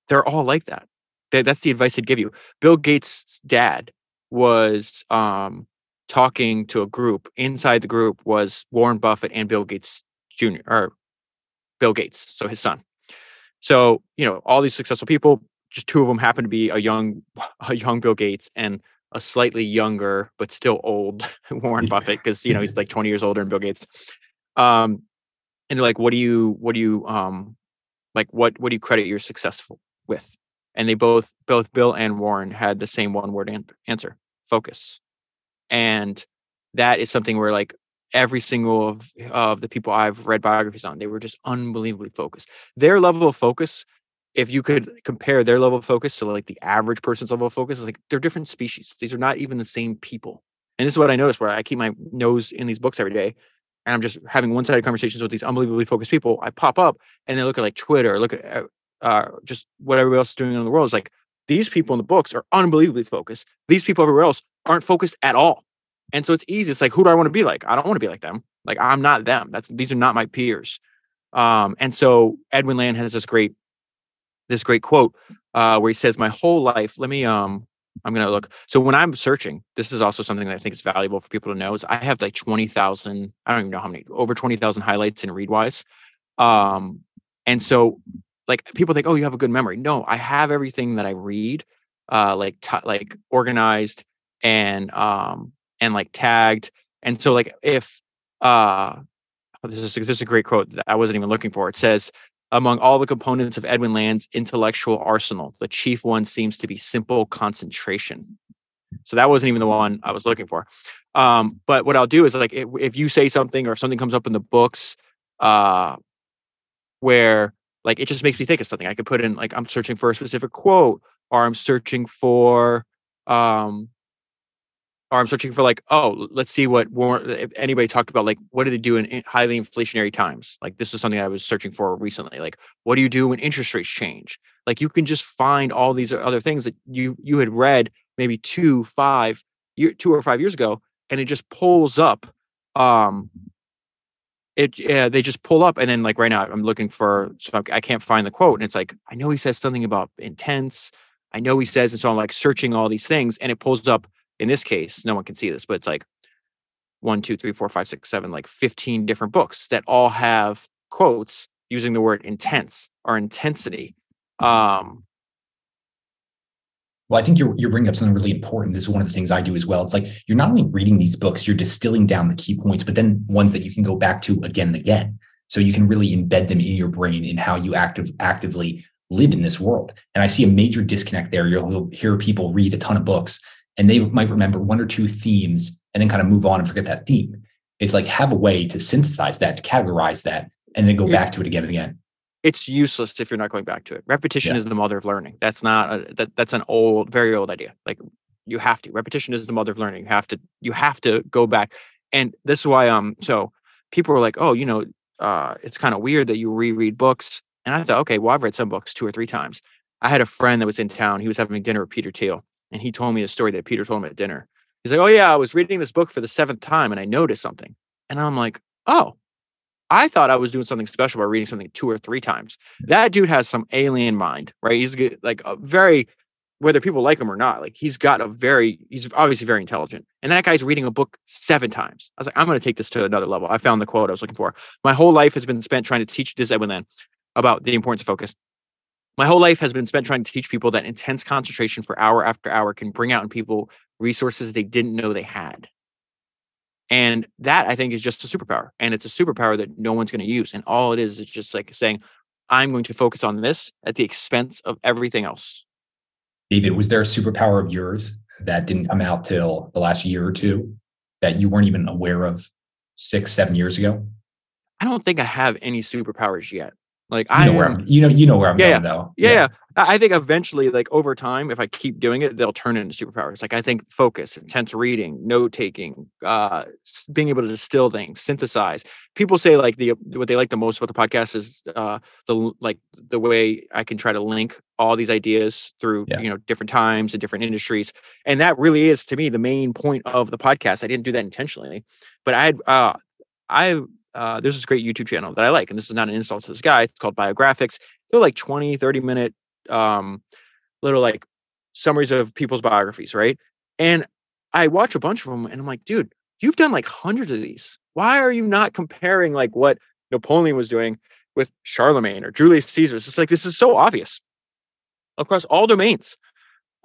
they're all like that. That's the advice I'd give you. Bill Gates' dad was um, talking to a group. Inside the group was Warren Buffett and Bill Gates Jr. or Bill Gates, so his son. So, you know, all these successful people, just two of them happen to be a young <laughs> a young Bill Gates and a slightly younger but still old <laughs> Warren Buffett because you know he's like <laughs> 20 years older than Bill Gates. Um and they're like what do you what do you um like what what do you credit your success with? And they both both Bill and Warren had the same one word an- answer, focus and that is something where like every single of, of the people I've read biographies on, they were just unbelievably focused. Their level of focus, if you could compare their level of focus to like the average person's level of focus, is like they're different species. These are not even the same people. And this is what I notice where I keep my nose in these books every day. And I'm just having one-sided conversations with these unbelievably focused people. I pop up and they look at like Twitter, look at uh, uh just what everybody else is doing in the world. Is like these people in the books are unbelievably focused. These people everywhere else aren't focused at all. And so it's easy. It's like, who do I want to be like? I don't want to be like them. Like I'm not them. That's these are not my peers. Um, and so Edwin Land has this great, this great quote uh, where he says, "My whole life." Let me. Um, I'm gonna look. So when I'm searching, this is also something that I think is valuable for people to know. Is I have like twenty thousand. I don't even know how many. Over twenty thousand highlights in Readwise. Um, and so like people think, oh, you have a good memory. No, I have everything that I read, uh, like t- like organized and um and like tagged. And so like if uh oh, this is this is a great quote that I wasn't even looking for. It says, among all the components of Edwin Land's intellectual arsenal, the chief one seems to be simple concentration. So that wasn't even the one I was looking for. Um, but what I'll do is like if, if you say something or something comes up in the books, uh, where like it just makes me think of something. I could put in like I'm searching for a specific quote, or I'm searching for um or I'm searching for like, oh, let's see what Warren, if anybody talked about, like, what do they do in highly inflationary times? Like, this is something I was searching for recently. Like, what do you do when interest rates change? Like, you can just find all these other things that you you had read maybe two, five, year, two or five years ago, and it just pulls up. Um, it yeah, they just pull up, and then like right now, I'm looking for, so I can't find the quote, and it's like I know he says something about intense. I know he says, and so I'm like searching all these things, and it pulls up in this case, no one can see this, but it's like one, two, three, four, five, six, seven, like 15 different books that all have quotes using the word intense or intensity. Um, well, I think you're you're bringing up something really important. This is one of the things I do as well. It's like you're not only reading these books, you're distilling down the key points, but then ones that you can go back to again and again. So you can really embed them in your brain in how you active actively live in this world. And I see a major disconnect there. You'll hear people read a ton of books and they might remember one or two themes and then kind of move on and forget that theme. It's like have a way to synthesize that, to categorize that, and then go yeah. back to it again and again. It's useless if you're not going back to it. Repetition yeah. is the mother of learning. That's not a, that. That's an old, very old idea. Like you have to. Repetition is the mother of learning. You have to. You have to go back. And this is why. Um. So people are like, oh, you know, uh, it's kind of weird that you reread books. And I thought, okay, well, I've read some books two or three times. I had a friend that was in town. He was having dinner with Peter Thiel, and he told me a story that Peter told him at dinner. He's like, "Oh yeah, I was reading this book for the seventh time, and I noticed something." And I'm like, "Oh, I thought I was doing something special by reading something two or three times. That dude has some alien mind, right? He's like a very, whether people like him or not, like he's got a very, he's obviously very intelligent. And that guy's reading a book seven times. I was like, I'm going to take this to another level. I found the quote I was looking for. My whole life has been spent trying to teach this Edwin Land about the importance of focus my whole life has been spent trying to teach people that intense concentration for hour after hour can bring out in people resources they didn't know they had. And that I think is just a superpower. And it's a superpower that no one's going to use. And all it is is just like saying, I'm going to focus on this at the expense of everything else. David, was there a superpower of yours that didn't come out till the last year or two that you weren't even aware of six, seven years ago? I don't think I have any superpowers yet. Like you know I, where I'm, you know, you know where I'm yeah, going though. Yeah, yeah, I think eventually, like over time, if I keep doing it, they'll turn into superpowers. Like I think focus, intense reading, note taking, uh, being able to distill things, synthesize. People say like the what they like the most about the podcast is uh, the like the way I can try to link all these ideas through yeah. you know different times and different industries, and that really is to me the main point of the podcast. I didn't do that intentionally, but I had uh, I uh, there's this great YouTube channel that I like, and this is not an insult to this guy. It's called Biographics. They're like 20, 30 minute um, little like summaries of people's biographies, right? And I watch a bunch of them, and I'm like, dude, you've done like hundreds of these. Why are you not comparing like what Napoleon was doing with Charlemagne or Julius Caesar? It's like this is so obvious across all domains.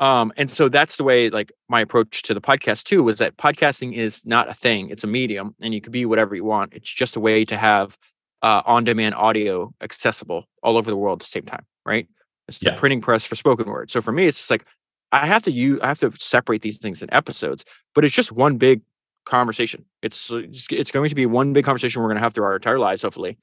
Um, and so that's the way like my approach to the podcast too was that podcasting is not a thing, it's a medium and you can be whatever you want. It's just a way to have uh, on-demand audio accessible all over the world at the same time, right? It's the printing press for spoken word. So for me, it's just like I have to use I have to separate these things in episodes, but it's just one big conversation. It's it's going to be one big conversation we're going to have through our entire lives, hopefully,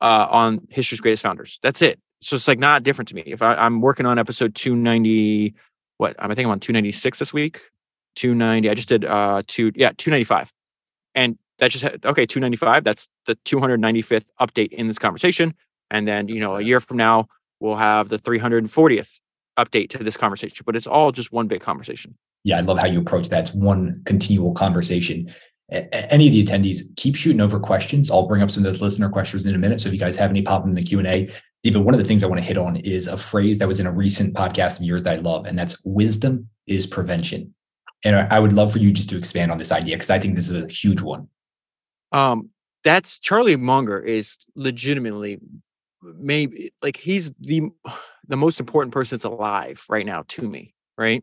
uh, on history's greatest founders. That's it. So it's like not different to me. If I, I'm working on episode 290 what I think I'm on 296 this week. 290. I just did uh two yeah 295, and that just okay 295. That's the 295th update in this conversation, and then you know a year from now we'll have the 340th update to this conversation. But it's all just one big conversation. Yeah, I love how you approach that. It's one continual conversation. any of the attendees keep shooting over questions. I'll bring up some of those listener questions in a minute. So if you guys have any, pop them in the Q and A even one of the things I want to hit on is a phrase that was in a recent podcast of yours that I love, and that's wisdom is prevention. And I would love for you just to expand on this idea because I think this is a huge one. Um, that's Charlie Munger is legitimately maybe like he's the the most important person that's alive right now to me, right?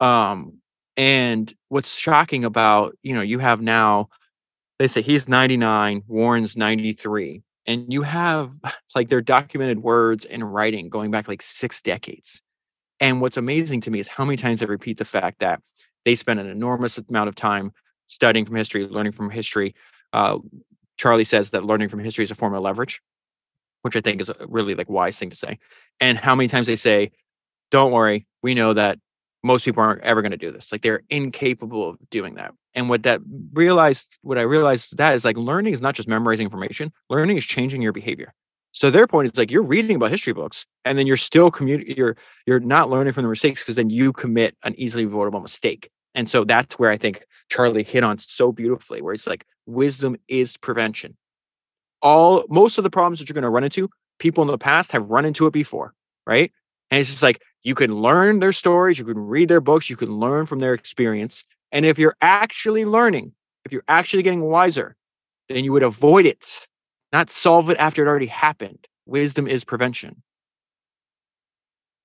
Um, and what's shocking about you know you have now they say he's 99, Warren's 93 and you have like their documented words and writing going back like six decades. And what's amazing to me is how many times they repeat the fact that they spent an enormous amount of time studying from history, learning from history. Uh, Charlie says that learning from history is a form of leverage, which I think is a really like wise thing to say. And how many times they say, "Don't worry, we know that most people aren't ever going to do this. Like they're incapable of doing that." And what that realized, what I realized that is like learning is not just memorizing information. Learning is changing your behavior. So their point is like you're reading about history books and then you're still commu- you're you're not learning from the mistakes because then you commit an easily avoidable mistake. And so that's where I think Charlie hit on so beautifully, where it's like wisdom is prevention. All most of the problems that you're going to run into, people in the past have run into it before, right? And it's just like you can learn their stories, you can read their books, you can learn from their experience. And if you're actually learning, if you're actually getting wiser, then you would avoid it not solve it after it already happened. Wisdom is prevention.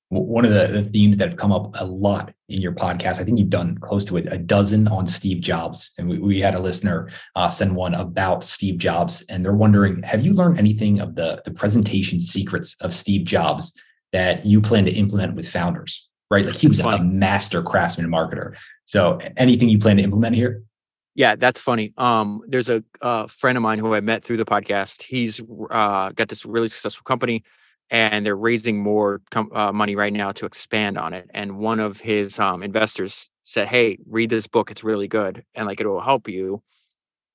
One of the, the, themes that have come up a lot in your podcast, I think you've done close to a, a dozen on Steve Jobs. And we, we had a listener uh, send one about Steve Jobs, and they're wondering Have you learned anything of the, the presentation secrets of Steve Jobs that you plan to implement with founders? Right? Like he was a master craftsman marketer. So anything you plan to implement here? Yeah, that's funny. Um, there's a, a friend of mine who I met through the podcast. He's uh, got this really successful company, and they're raising more com- uh, money right now to expand on it. And one of his um, investors said, "Hey, read this book. It's really good, and like it will help you,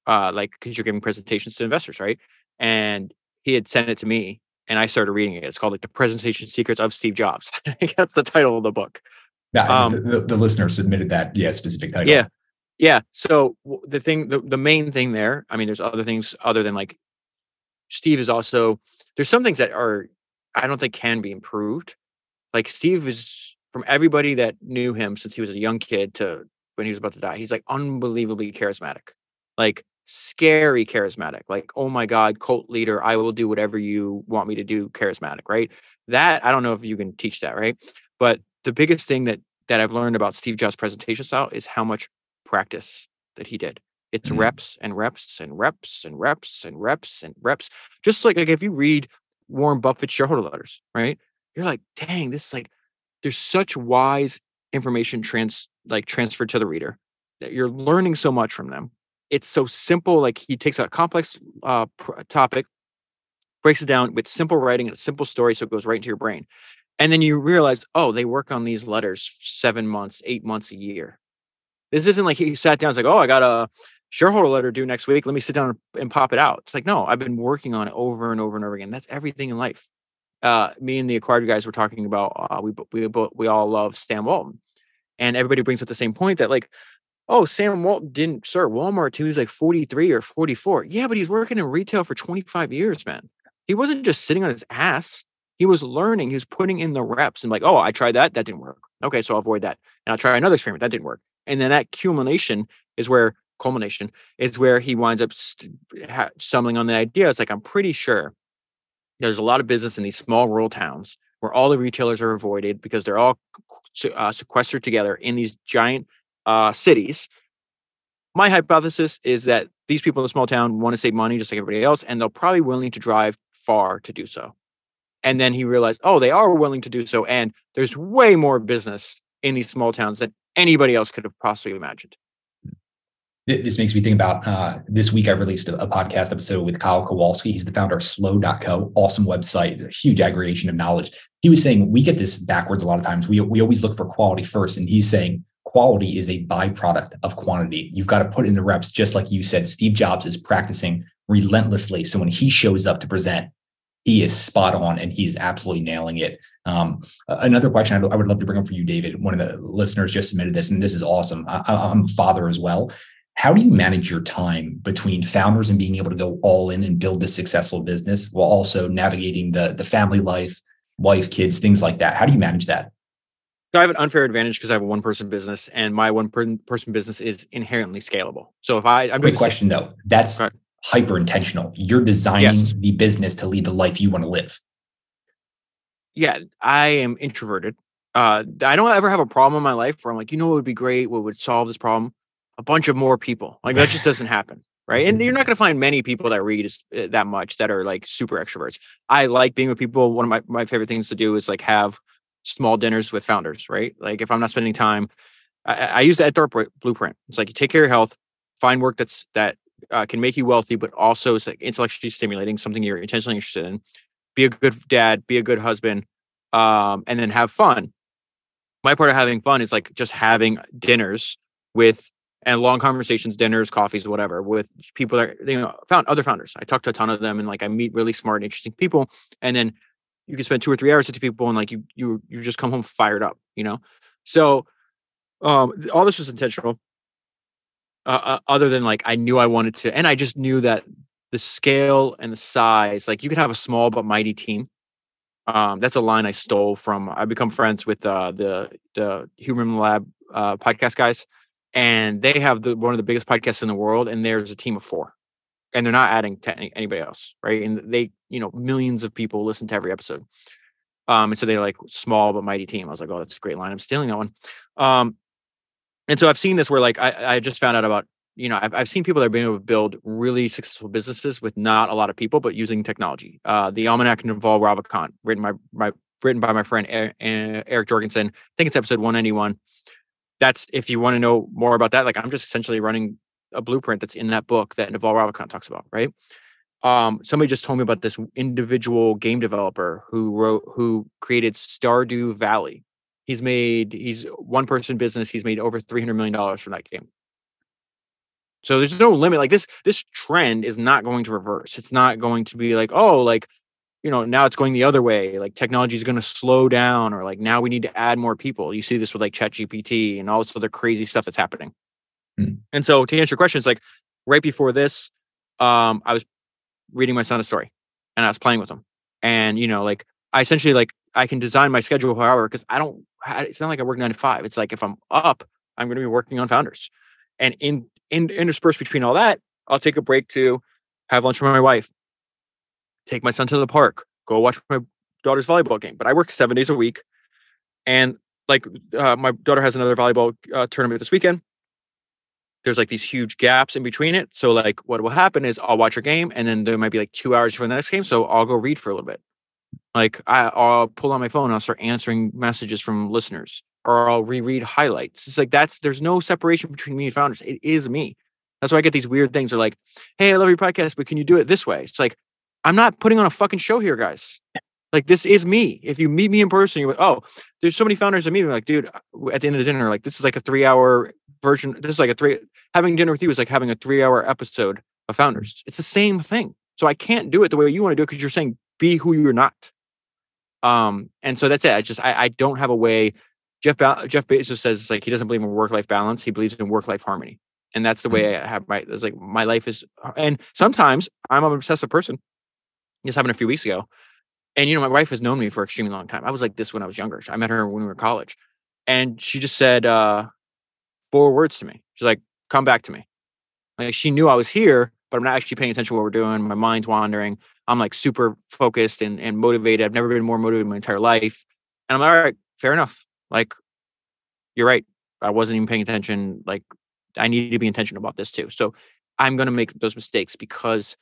uh, like because you're giving presentations to investors, right?" And he had sent it to me, and I started reading it. It's called like the Presentation Secrets of Steve Jobs. <laughs> That's the title of the book. Yeah, um, the, the, listener submitted that. Yeah, specific title. Yeah, yeah. So the thing, the, the main thing there, I mean, there's other things other than like Steve is also, there's some things that are, I don't think can be improved. Like Steve is from everybody that knew him since he was a young kid to when he was about to die, he's like unbelievably charismatic, like scary charismatic, like, oh my God, cult leader, I will do whatever you want me to do, charismatic, right? That I don't know if you can teach that, right? But the biggest thing that that I've learned about Steve Jobs' presentation style is how much practice that he did. It's mm-hmm. reps and reps and reps and reps and reps and reps. Just like, like if you read Warren Buffett shareholder letters, right? You're like, dang, this is like there's such wise information trans like transferred to the reader that you're learning so much from them. It's so simple. Like he takes a complex uh, pr- topic, breaks it down with simple writing and a simple story, so it goes right into your brain. And then you realize, oh, they work on these letters seven months, eight months a year. This isn't like he sat down. It's like, oh, I got a shareholder letter due next week. Let me sit down and, pop it out. It's like, no, I've been working on it over and over and over again. That's everything in life. Uh, me and the acquired guys were talking about. Uh, we we we all love Sam Walton, and everybody brings up the same point that like, oh, Sam Walton didn't start Walmart till he was like forty three or forty four. Yeah, but he's working in retail for twenty five years, man. He wasn't just sitting on his ass. He was learning. He was putting in the reps and like, oh, I tried that. That didn't work. Okay, so I'll avoid that. And I'll try another experiment. That didn't work and then that culmination is where culmination is where he winds up stumbling on the idea. It's like I'm pretty sure there's a lot of business in these small rural towns where all the retailers are avoided because they're all uh, sequestered together in these giant uh, cities. My hypothesis is that these people in the small town want to save money just like everybody else, and they're probably willing to drive far to do so. And then he realized, oh, they are willing to do so, and there's way more business in these small towns than anybody else could have possibly imagined. This makes me think about uh, this week. I released a, a, podcast episode with Kyle Kowalski. He's the founder of Sloww.co, awesome website, a huge aggregation of knowledge. He was saying we get this backwards a lot of times. We, we always look for quality first. And he's saying quality is a byproduct of quantity. You've got to put in the reps, just like you said. Steve Jobs is practicing relentlessly. So when he shows up to present, he is spot on and he's absolutely nailing it. Um, another question I would love to bring up for you, David. One of the listeners just submitted this, and this is awesome. I, I'm a father as well. How do you manage your time between founders and being able to go all in and build this successful business while also navigating the the family life, wife, kids, things like that? How do you manage that? So I have an unfair advantage because I have a one person business, and my one person business is inherently scalable. So if I, I'm great question though, that's right hyper intentional. You're designing yes. the business to lead the life you want to live. Yeah, I am introverted. Uh, I don't ever have a problem in my life where I'm like, you know, what would be great? What would solve this problem? A bunch of more people. Like that just doesn't happen, right? And you're not going to find many people that read uh, that much that are like super extroverts. I like being with people. One of my my favorite things to do is like have small dinners with founders, right? Like if I'm not spending time, I, I use the Ed Thorp blueprint. It's like you take care of your health, find work that's that uh, can make you wealthy, but also is like intellectually stimulating, something you're intentionally interested in. Be a good dad, be a good husband, um, and then have fun. My part of having fun is like just having dinners with and long conversations, dinners, coffees, whatever, with people that you know found other founders. I talk to a ton of them, and like I meet really smart, interesting people, and then you can spend two or three hours with people, and like you you you just come home fired up, you know. So, um, all this was intentional. Uh, uh, other than like I knew I wanted to, and I just knew that the scale and the size, like you could have a small but mighty team. Um, that's a line I stole from. I become friends with uh, the the Huberman Lab uh, podcast guys and they have the one of the biggest podcasts in the world and there's a team of four and they're not adding to anybody else right and they you know millions of people listen to every episode. Um and so they're like small but mighty team. I was like oh that's a great line i'm stealing that one. Um and so i've seen this where like i, I just found out about you know I've, I've seen people that are being able to build really successful businesses with not a lot of people but using technology. Uh the almanac Naval Ravikant written by my written by my friend eric jorgenson. I think it's episode 191 that's if you want to know more about that, like I'm just essentially running a blueprint that's in that book that Naval Ravikant talks about, right? Um, somebody just told me about this individual game developer who wrote who created Stardew Valley. He's made he's one person business. He's made over three hundred million dollars from that game. So there's no limit. Like this this trend is not going to reverse. It's not going to be like oh like you know now it's going the other way like technology is going to slow down or like now we need to add more people you see this with like chat gpt and all this other crazy stuff that's happening mm. and so to answer your question it's like right before this um i was reading my son a story and i was playing with him and you know like i essentially like i can design my schedule however because i don't it's not like i work nine to five it's like if i'm up i'm going to be working on founders and in in interspersed between all that i'll take a break to have lunch with my wife take my son to the park, go watch my daughter's volleyball game. But I work seven days a week, and like uh, my daughter has another volleyball uh, tournament this weekend. There's like these huge gaps in between it. So like what will happen is I'll watch a game, and then there might be like two hours for the next game. So I'll go read for a little bit. Like I, I'll pull on my phone, I'll start answering messages from listeners, or I'll reread highlights. It's like that's there's no separation between me and founders. It is me. That's why I get these weird things. They're like, hey, I love your podcast, but can you do it this way? It's like I'm not putting on a fucking show here, guys. Like this is me. If you meet me in person, you're like, oh, there's so many founders of me. Like, dude, at the end of the dinner, like this is like a three hour version. This is like a three having dinner with you is like having a three hour episode of founders. It's the same thing. So I can't do it the way you want to do it because you're saying be who you're not. Um, and so that's it. I just I, I don't have a way. Jeff ba- Jeff Bezos says like he doesn't believe in work life balance. He believes in work life harmony, and that's the way mm. I have my. It's like my life is, and sometimes I'm an obsessive person. This happened a few weeks ago. And you know, my wife has known me for an extremely long time. I was like this when I was younger. I met her when we were in college. And she just said uh four words to me. She's like, come back to me. Like she knew I was here, but I'm not actually paying attention to what we're doing. My mind's wandering. I'm like super focused and, and motivated. I've never been more motivated in my entire life. And I'm like, all right, fair enough. Like, you're right. I wasn't even paying attention. Like, I need to be intentional about this too. So I'm going to make those mistakes because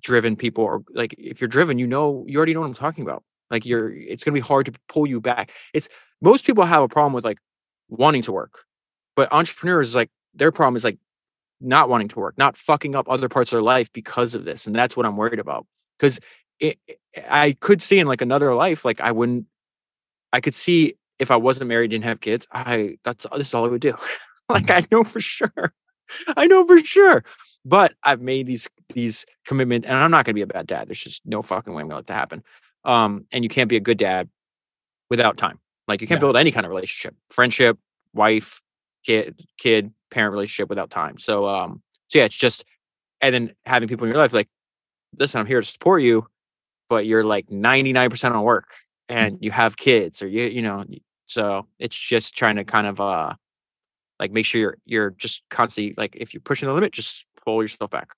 driven people are like if you're driven you know you already know what i'm talking about like you're it's going to be hard to pull you back it's most people have a problem with like wanting to work but entrepreneurs like their problem is like not wanting to work not fucking up other parts of their life because of this and that's what i'm worried about because i could see in like another life like i wouldn't i could see if i wasn't married didn't have kids i that's this is all i would do <laughs> like i know for sure i know for sure but I've made these these commitment, and I'm not going to be a bad dad. There's just no fucking way I'm going to let that happen. Um, and you can't be a good dad without time. Like you can't yeah. build any kind of relationship, friendship, wife, kid, kid, parent relationship without time. So, um, so yeah, it's just, and then having people in your life like, listen, I'm here to support you, but you're like 99% on work and you have kids or you, you know, so it's just trying to kind of, uh, like make sure you're you're just constantly like if you're pushing the limit, just pull yourself back.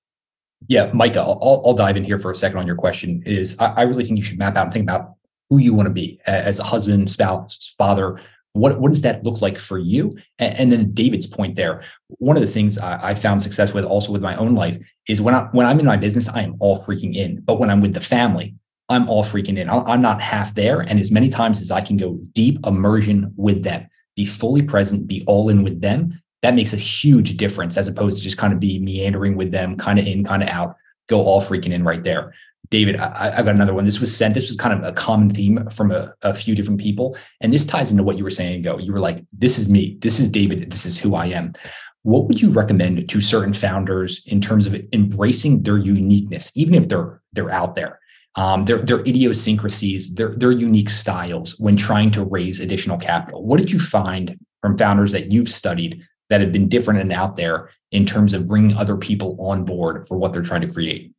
Yeah, Micah, I'll, I'll dive in here for a second on your question. Is I, I really think you should map out and think about who you want to be as a husband, spouse, father. What, what does that look like for you? And, and then David's point there, one of the things I, I, found success with also with my own life is when I when I'm in my business, I am all freaking in. But when I'm with the family, I'm all freaking in. I'm not half there. And as many times as I can go deep immersion with them, be fully present, be all in with them, that makes a huge difference as opposed to just kind of be meandering with them, kind of in, kind of out, go all freaking in right there. David, I, I, got another one. This was sent. This was kind of a common theme from a, a, few different people. And this ties into what you were saying ago. You were like, this is me. This is David. This is who I am. What would you recommend to certain founders in terms of embracing their uniqueness, even if they're they're out there? Um, their, their idiosyncrasies, their, their unique styles when trying to raise additional capital. What did you find from founders that you've studied that have been different and out there in terms of bringing other people on board for what they're trying to create?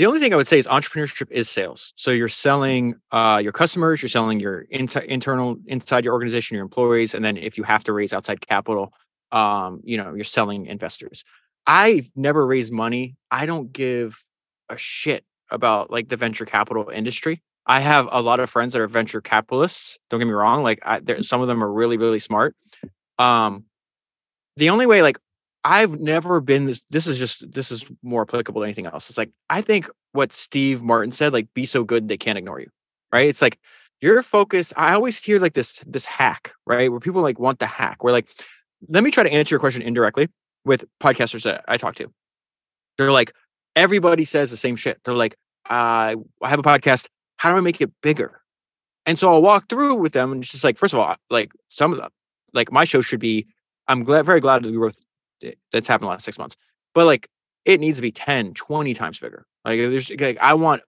The only thing I would say is entrepreneurship is sales. So you're selling uh, your customers, you're selling your inter- internal inside your organization, your employees, and then if you have to raise outside capital, um, you know, you're selling investors. I've never raised money. I don't give a shit about like the venture capital industry. I have a lot of friends that are venture capitalists. Don't get me wrong; like I, some of them are really, really smart. Um, the only way, like I've never been this. This is just this is more applicable to anything else. It's like I think what Steve Martin said, like be so good they can't ignore you, right? It's like your focus. I always hear like this this hack, right? Where people like want the hack. Where like, let me try to answer your question indirectly with podcasters that I talk to. They're like, everybody says the same shit. They're like, uh, I have a podcast. How do I make it bigger? And so I'll walk through with them, and it's just like, first of all, like some of them, like my show should be. I'm glad, very glad to be with that's happened the last six months. But like it needs to be 10, 20 times bigger. Like there's like I want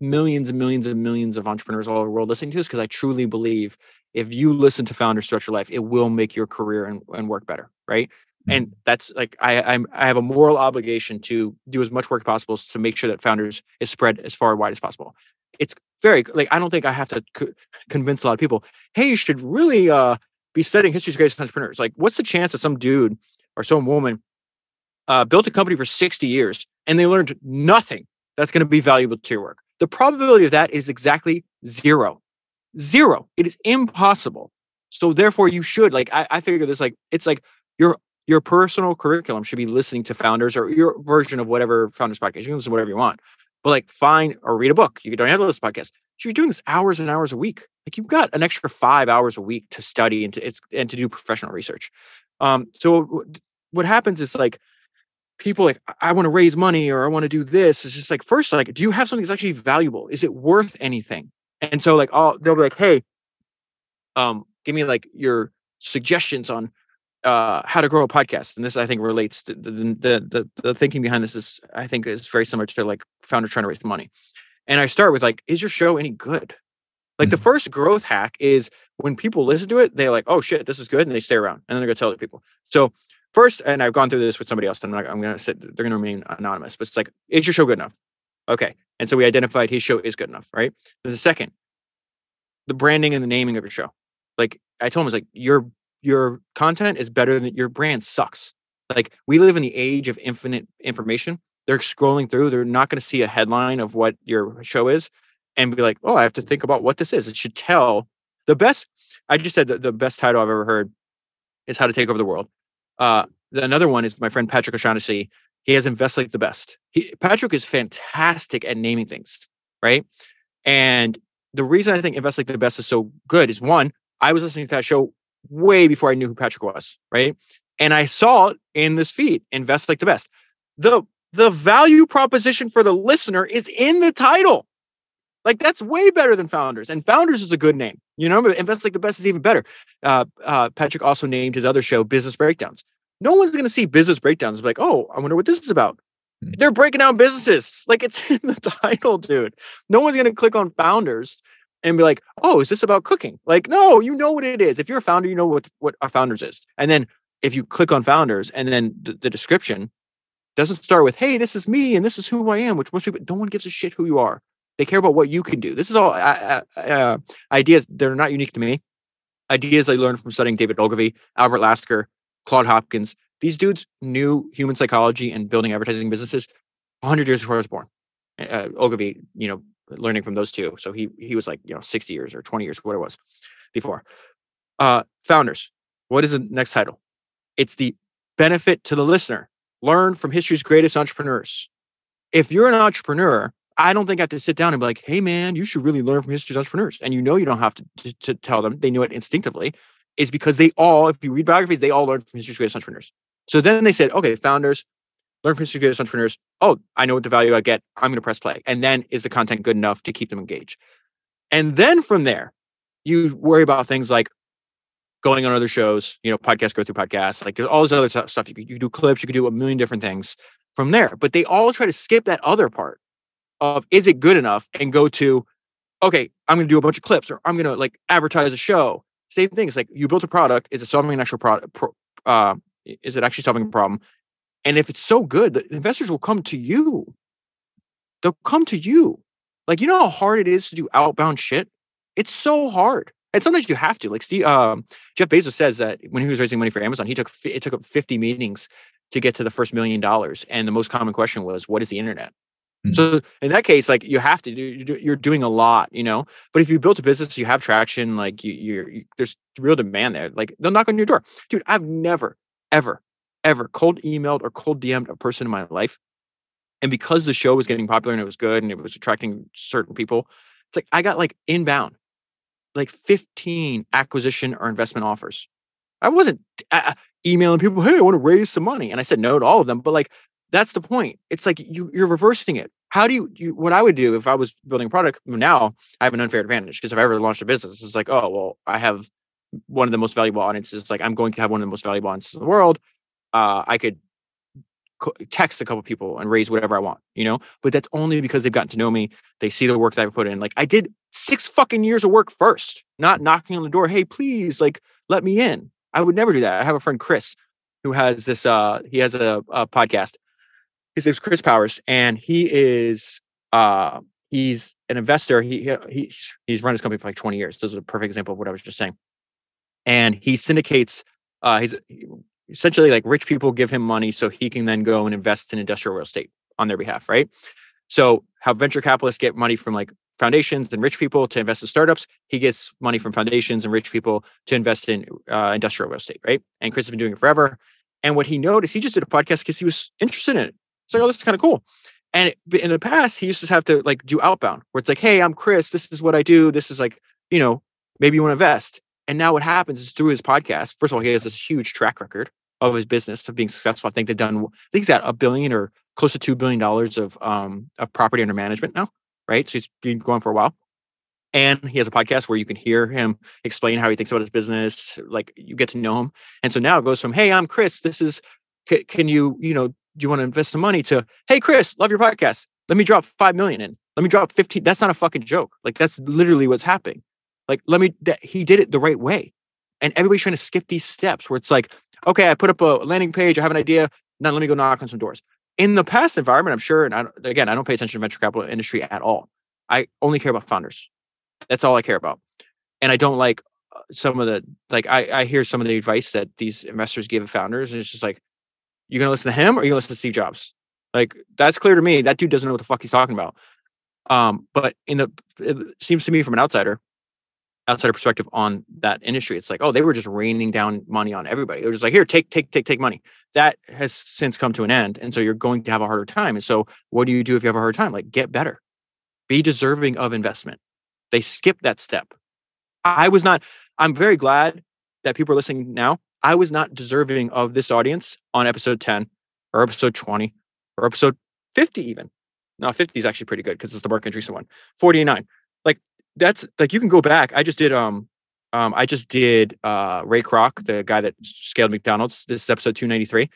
millions and millions and millions of entrepreneurs all over the world listening to this because I truly believe if you listen to Founder Structure Life, it will make your career and, and work better. Right. Mm-hmm. And that's like I I'm I have a moral obligation to do as much work as possible to make sure that founders is spread as far and wide as possible. It's very like I don't think I have to co- convince a lot of people. Hey, you should really uh, be studying history's greatest entrepreneurs. Like, what's the chance that some dude or some woman uh, built a company for 60 years and they learned nothing that's going to be valuable to your work. The probability of that is exactly zero. Zero. It is impossible. So therefore, you should like I, I figure this like it's like your your personal curriculum should be listening to founders or your version of whatever founders podcast. You can listen to whatever you want, but like find or read a book. You don't have to listen to podcasts. So you're doing this hours and hours a week. Like you've got an extra five hours a week to study and to and to do professional research. Um, so what happens is like people like I want to raise money or I want to do this. It's just like first, like, do you have something that's actually valuable? Is it worth anything? And so like oh, they'll be like, hey, um, give me like your suggestions on uh how to grow a podcast. And this I think relates to the the the, the thinking behind this is I think is very similar to like founder trying to raise money. And I start with like, is your show any good? Like mm-hmm. the first growth hack is when people listen to it, they're like, oh shit, this is good. And they stay around and then they're gonna tell other people. So first, and I've gone through this with somebody else, and I'm, like I'm gonna say they're gonna remain anonymous, but it's like, is your show good enough? Okay. And so we identified his show is good enough, right? The second, the branding and the naming of your show. Like I told him, it's like your your content is better than your brand sucks. Like we live in the age of infinite information. They're scrolling through, they're not going to see a headline of what your show is and be like, oh, I have to think about what this is. It should tell the best. I just said the best title I've ever heard is How to Take Over the World. Uh, another one is my friend Patrick O'Shaughnessy. He has Invest Like the Best. He, Patrick is fantastic at naming things, right? And the reason I think Invest Like the Best is so good is one, I was listening to that show way before I knew who Patrick was, right? And I saw it in this feed, Invest Like the Best. The the value proposition for the listener is in the title. Like that's way better than Founders, and Founders is a good name. You know, Invest Like the Best is even better. Uh, uh, Patrick also named his other show Business Breakdowns. No one's going to see Business Breakdowns like, oh, I wonder what this is about. Hmm. They're breaking down businesses. Like it's <laughs> in the title, dude. No one's going to click on Founders and be like, oh, is this about cooking? Like, no, you know what it is. If you're a founder, you know what what a Founders is. And then if you click on Founders, and then the, the description doesn't start with, hey, this is me and this is who I am, which most people, no one gives a shit who you are. They care about what you can do. This is all uh, ideas. They're not unique to me. Ideas I learned from studying David Ogilvy, Albert Lasker, Claude Hopkins. These dudes knew human psychology and building advertising businesses 100 years before I was born. Uh, Ogilvy, you know, learning from those two. So he he was like you know 60 years or 20 years, what it was before. Uh, founders. What is the next title? It's the benefit to the listener. Learn from history's greatest entrepreneurs. If you're an entrepreneur, I don't think I have to sit down and be like, hey, man, you should really learn from history's entrepreneurs. And you know, you don't have to, to, to tell them, they know it instinctively. is because they all, if you read biographies, they all learned from history creators entrepreneurs. So then they said, okay, founders, learn from history creators entrepreneurs. Oh, I know what the value I get. I'm going to press play. And then is the content good enough to keep them engaged? And then from there, you worry about things like going on other shows, you know, podcast, go through podcasts, like there's all this other stuff. You could, you could do clips, you could do a million different things from there. But they all try to skip that other part of is it good enough and go to, okay, I'm going to do a bunch of clips or I'm going to like advertise a show. Same thing. It's like you built a product. Is it solving an actual product? Pro, uh, is it actually solving a problem? And if it's so good, the investors will come to you. They'll come to you. Like, you know how hard it is to do outbound shit? It's so hard. And sometimes you have to. Like Steve, um, Jeff Bezos says that when he was raising money for Amazon, he took it took up 50 meetings to get to the first million dollars. And the most common question was, "What is the internet?" Mm-hmm. So in that case, like you have to do, you're doing a lot, you know. But if you built a business, you have traction, like you, you're, you, there's real demand there. Like they'll knock on your door, dude. I've never, ever, ever cold emailed or cold DM'd a person in my life, and because the show was getting popular and it was good and it was attracting certain people, it's like I got like inbound like 15 acquisition or investment offers. I wasn't uh, emailing people, hey, I want to raise some money. And I said no to all of them. But like, that's the point. It's like you, you're reversing it. How do you, you, what I would do if I was building a product now, I have an unfair advantage because if I ever launched a business, it's like, oh, well, I have one of the most valuable audiences. Like, I'm going to have one of the most valuable audiences in the world. Uh, I could text a couple people and raise whatever I want, you know? But that's only because they've gotten to know me. They see the work that I've put in. Like I did six fucking years of work first, not knocking on the door. Hey, please, like, let me in. I would never do that. I have a friend, Chris, who has this, uh, he has a, a podcast. His name's Chris Powers, and he is, uh, he's an investor. He, he, he's run his company for like 20 years. This is a perfect example of what I was just saying. And he syndicates, uh, he's essentially like rich people give him money so he can then go and invest in industrial real estate on their behalf, right? So how venture capitalists get money from like foundations and rich people to invest in startups, he gets money from foundations and rich people to invest in uh, industrial real estate, right? And Chris has been doing it forever. And what he noticed, he just did a podcast because he was interested in it. It's like, oh, this is kind of cool. And in the past, he used to have to like do outbound, where it's like, hey, I'm Chris. This is what I do. This is like, you know, maybe you want to invest. And now what happens is through his podcast, first of all, he has this huge track record of his business of being successful. I think they've done, I think he's got a billion or close to $2 billion of, um, of property under management now, right? So he's been going for a while. And he has a podcast where you can hear him explain how he thinks about his business. Like you get to know him. And so now it goes from, Hey, I'm Chris. This is, can, you, you know, you want to invest some money to, Hey, Chris, love your podcast. Let me drop 5 million in. Let me drop 15. That's not a fucking joke. Like that's literally what's happening. Like, let me, that, he did it the right way. And everybody's trying to skip these steps where it's like, okay, I put up a landing page, I have an idea, now let me go knock on some doors. In the past environment, I'm sure, and I, again, I don't pay attention to venture capital industry at all. I only care about founders. That's all I care about. And I don't like uh, some of the like I, I hear some of the advice that these investors give founders, and it's just like, you're gonna listen to him or you're gonna listen to Steve Jobs. Like that's clear to me. That dude doesn't know what the fuck he's talking about. Um, but in the it seems to me from an outsider, outsider perspective on that industry. It's like, oh, they were just raining down money on everybody. They're just like, here, take, take, take, take money. That has since come to an end. And so you're going to have a harder time. And so what do you do if you have a hard time? Like get better. Be deserving of investment. They skip that step. I was not, I'm very glad that people are listening now. I was not deserving of this audience on episode 10 or episode 20 or episode 50 even. No, 50 is actually pretty good because it's the Marc Andreessen one. 49 Like that's like you can go back. I just did um um I just did uh Ray Kroc, the guy that scaled McDonald's. This is episode 293.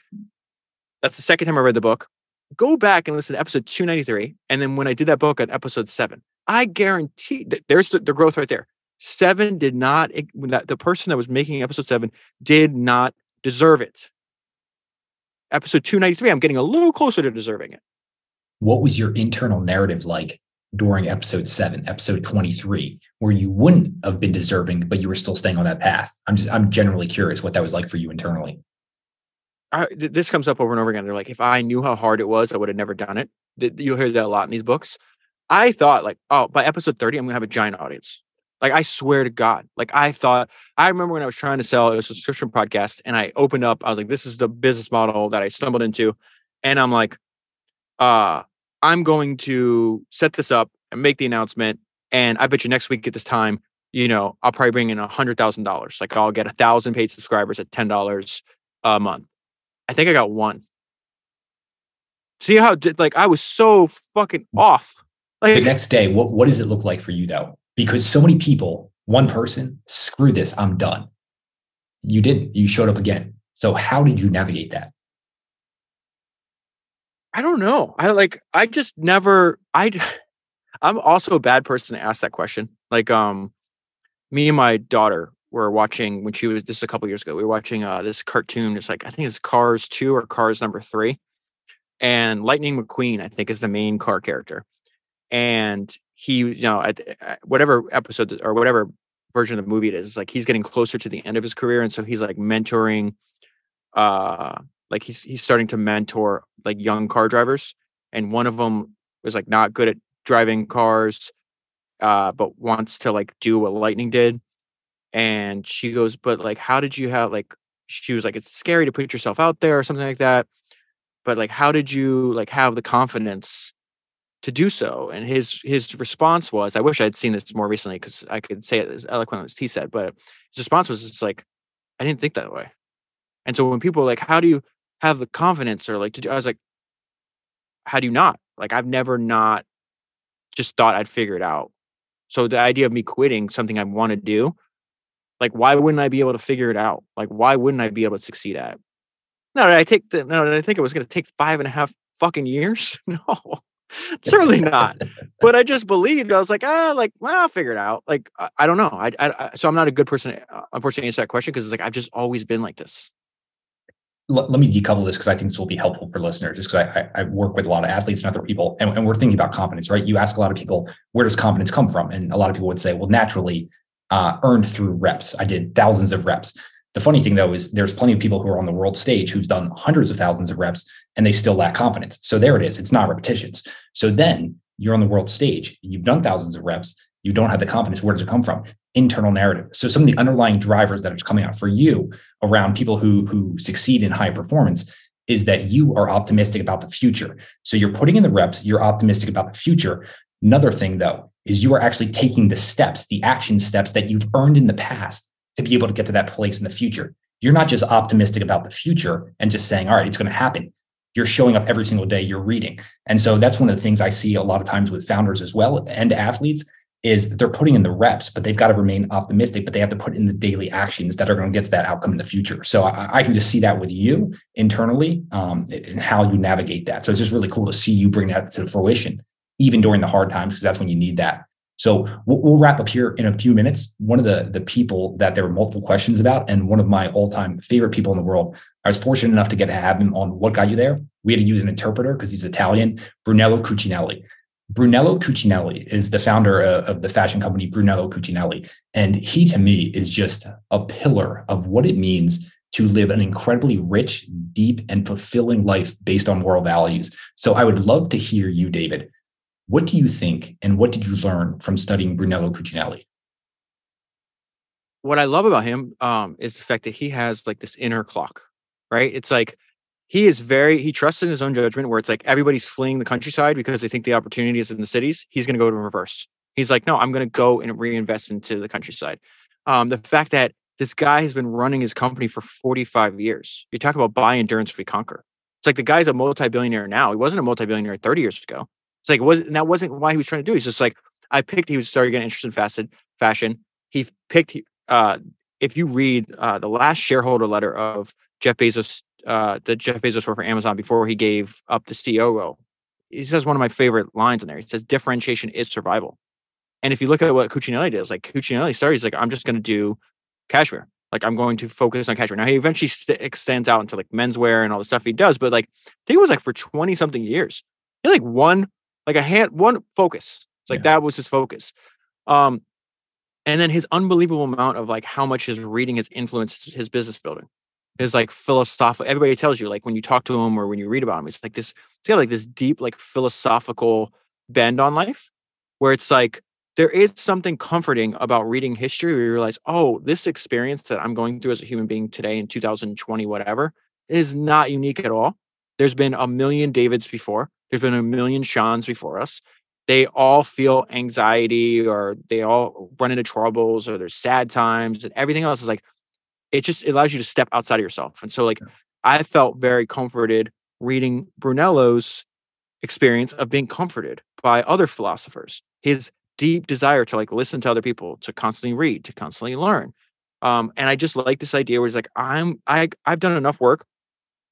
That's the second time I read the book. Go back and listen to episode 293. And then when I did that book at episode seven, I guarantee that there's the, the growth right there. Seven did not the person that was making episode seven did not deserve it. Episode 293, I'm getting a little closer to deserving it. What was your internal narrative like during episode seven, episode 23, where you wouldn't have been deserving, but you were still staying on that path? I'm just, I'm generally curious what that was like for you internally. I, this comes up over and over again. They're like, if I knew how hard it was, I would have never done it. You'll hear that a lot in these books. I thought, like, oh, by episode 30, I'm going to have a giant audience. Like, I swear to God. Like, I thought, I remember when I was trying to sell a subscription podcast and I opened up, I was like, this is the business model that I stumbled into. And I'm like, uh, I'm going to set this up and make the announcement. And I bet you next week at this time, you know, I'll probably bring in a hundred thousand dollars. Like I'll get a thousand paid subscribers at ten dollars a month. I think I got one. See how like I was so fucking off. Like the next day, what what does it look like for you though? Because so many people, one person, screw this, I'm done. You did. You showed up again. So how did you navigate that? I don't know. I like I just never I I'm also a bad person to ask that question. Like um me and my daughter were watching when she was this is a couple years ago. We were watching uh this cartoon. It's like I think it's Cars 2 or Cars number 3. And Lightning McQueen, I think, is the main car character. And he, you know, at, at whatever episode or whatever version of the movie it is, like he's getting closer to the end of his career. And so he's like mentoring uh like he's he's starting to mentor like young car drivers. And one of them was like not good at driving cars uh, but wants to like do what Lightning did. And she goes, but like, how did you have like? She was like, it's scary to put yourself out there or something like that. But like, how did you like have the confidence to do so? And his his response was, I wish I'd seen this more recently because I could say it as eloquent as he said. But his response was, it's like, I didn't think that way. And so when people are like, how do you have the confidence or like to do? I was like, how do you not? Like I've never not just thought I'd figure it out. So the idea of me quitting something I want to do, like why wouldn't I be able to figure it out? Like why wouldn't I be able to succeed at? It? No, did I take the no, did I think it was going to take five and a half fucking years? <laughs> No, <laughs> certainly not. <laughs> but I just believed. I was like, ah, like well, I'll figure it out. Like I, I don't know. I, I, I, so I'm not a good person, uh, unfortunately, to answer that question because it's like I've just always been like this let, let me decouple this because I think this will be helpful for listeners, just because I, I, work with a lot of athletes and other people, and, and, we're thinking about confidence, right? You ask a lot of people, where does confidence come from? And a lot of people would say, well, naturally uh, earned through reps. I did thousands of reps. The funny thing though is there's plenty of people who are on the world stage who've done hundreds of thousands of reps and they still lack confidence. So there it is. It's not repetitions. So then you're on the world stage, you've done thousands of reps, you don't have the confidence. Where does it come from? Internal narrative. So some of the underlying drivers that are coming out for you around people who who succeed in high performance is that you are optimistic about the future. So you're putting in the reps, you're optimistic about the future. Another thing though is you are actually taking the steps, the action steps that you've earned in the past to be able to get to that place in the future. You're not just optimistic about the future and just saying, all right, it's going to happen. You're showing up every single day, you're reading. And so that's one of the things I see a lot of times with founders as well and athletes is they're putting in the reps, but they've got to remain optimistic, but they have to put in the daily actions that are going to get to that outcome in the future. So I, I can just see that with you internally um, and how you navigate that. So it's just really cool to see you bring that to fruition, even during the hard times, because that's when you need that. So we'll, we'll, wrap up here in a few minutes. One of the, the people that there were multiple questions about, and one of my all-time favorite people in the world, I was fortunate enough to get to have him on What Got You There. We had to use an interpreter because he's Italian, Brunello Cucinelli. Brunello Cucinelli is the founder of the fashion company Brunello Cucinelli. And he, to me, is just a pillar of what it means to live an incredibly rich, deep, and fulfilling life based on moral values. So I would love to hear you, David. What do you think, and what did you learn from studying Brunello Cucinelli? What I love about him um, is the fact that he has like this inner clock, right? It's like he is very he trusts in his own judgment where it's like everybody's fleeing the countryside because they think the opportunity is in the cities. He's going to go to reverse. He's like no i'm going to go and reinvest into the countryside. Um, the fact that this guy has been running his company for 45 years. You talk about by endurance we conquer. It's like the guy's a multi-billionaire now. He wasn't a multi-billionaire 30 years ago it's like was that wasn't why he was trying to do he's just like i picked he was starting getting interested in fashion fashion he picked uh, if you read uh, the last shareholder letter of jeff bezos uh, that Jeff Bezos worked for Amazon before he gave up the CEO role. He says one of my favorite lines in there. He says, differentiation is survival. And if you look at what Cucinelli does, like Cucinelli started, he's like, I'm just going to do cashmere. Like I'm going to focus on cashmere. Now he eventually st- extends out into like menswear and all the stuff he does, but like I think it was like for 20 something years. He like one, like a hand, one focus. It's like yeah. that was his focus. Um, and then his unbelievable amount of like how much his reading has influenced his business building is like philosophical. Everybody tells you, like when you talk to him or when you read about him, it's like this, it's got like this deep, like philosophical bend on life where it's like there is something comforting about reading history where you realize, oh, this experience that I'm going through as a human being today in 2020, whatever, is not unique at all. There's been a million Davids before, there's been a million Seans before us. they all feel anxiety or they all run into troubles or there's sad times and everything else is like it just it allows you to step outside of yourself. And so like I felt very comforted reading Brunello's experience of being comforted by other philosophers. His deep desire to like listen to other people, to constantly read, to constantly learn. Um, and I just like this idea where he's like I'm I I've done enough work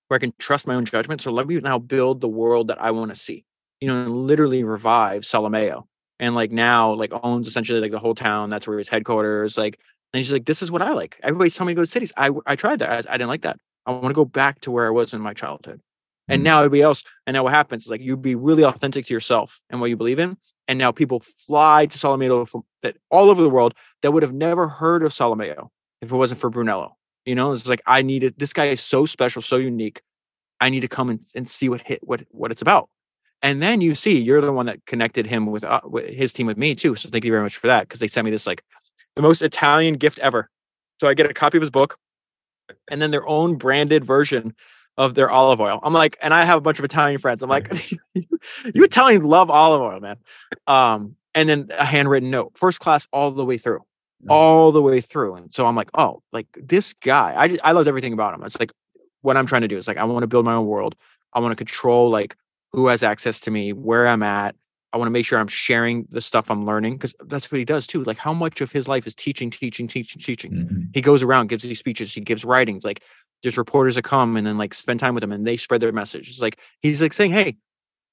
where I can trust my own judgment. So let me now build the world that I want to see. You know, and literally revive Solomeo. And like now, like owns essentially like the whole town. That's where his headquarters. Like, and he's like, this is what I like. Everybody's telling me to go to cities. I I tried that. I, I didn't like that. I want to go back to where I was in my childhood. And mm-hmm. now everybody else, and now what happens is like you be really authentic to yourself and what you believe in. And now people fly to Solomeo from that all over the world that would have never heard of Solomeo if it wasn't for Brunello. You know, it's like I needed this guy is so special, so unique. I need to come and, and see what hit what what it's about. And then you see you're the one that connected him with, uh, with his team with me too. So thank you very much for that because they sent me this like the most Italian gift ever. So I get a copy of his book and then their own branded version of their olive oil. I'm like, and I have a bunch of Italian friends. I'm like, <laughs> <laughs> you Italians love olive oil, man. Um, and then a handwritten note, first class all the way through, all the way through. And so I'm like, oh, like this guy, I I loved everything about him. It's like what I'm trying to do is like I want to build my own world. I want to control like who has access to me, where I'm at. I want to make sure I'm sharing the stuff I'm learning because that's what he does too. Like how much of his life is teaching, teaching, teaching, teaching. Mm-hmm. He goes around, gives these speeches, he gives writings. Like there's reporters that come and then like spend time with him and they spread their message. It's like he's like saying, Hey,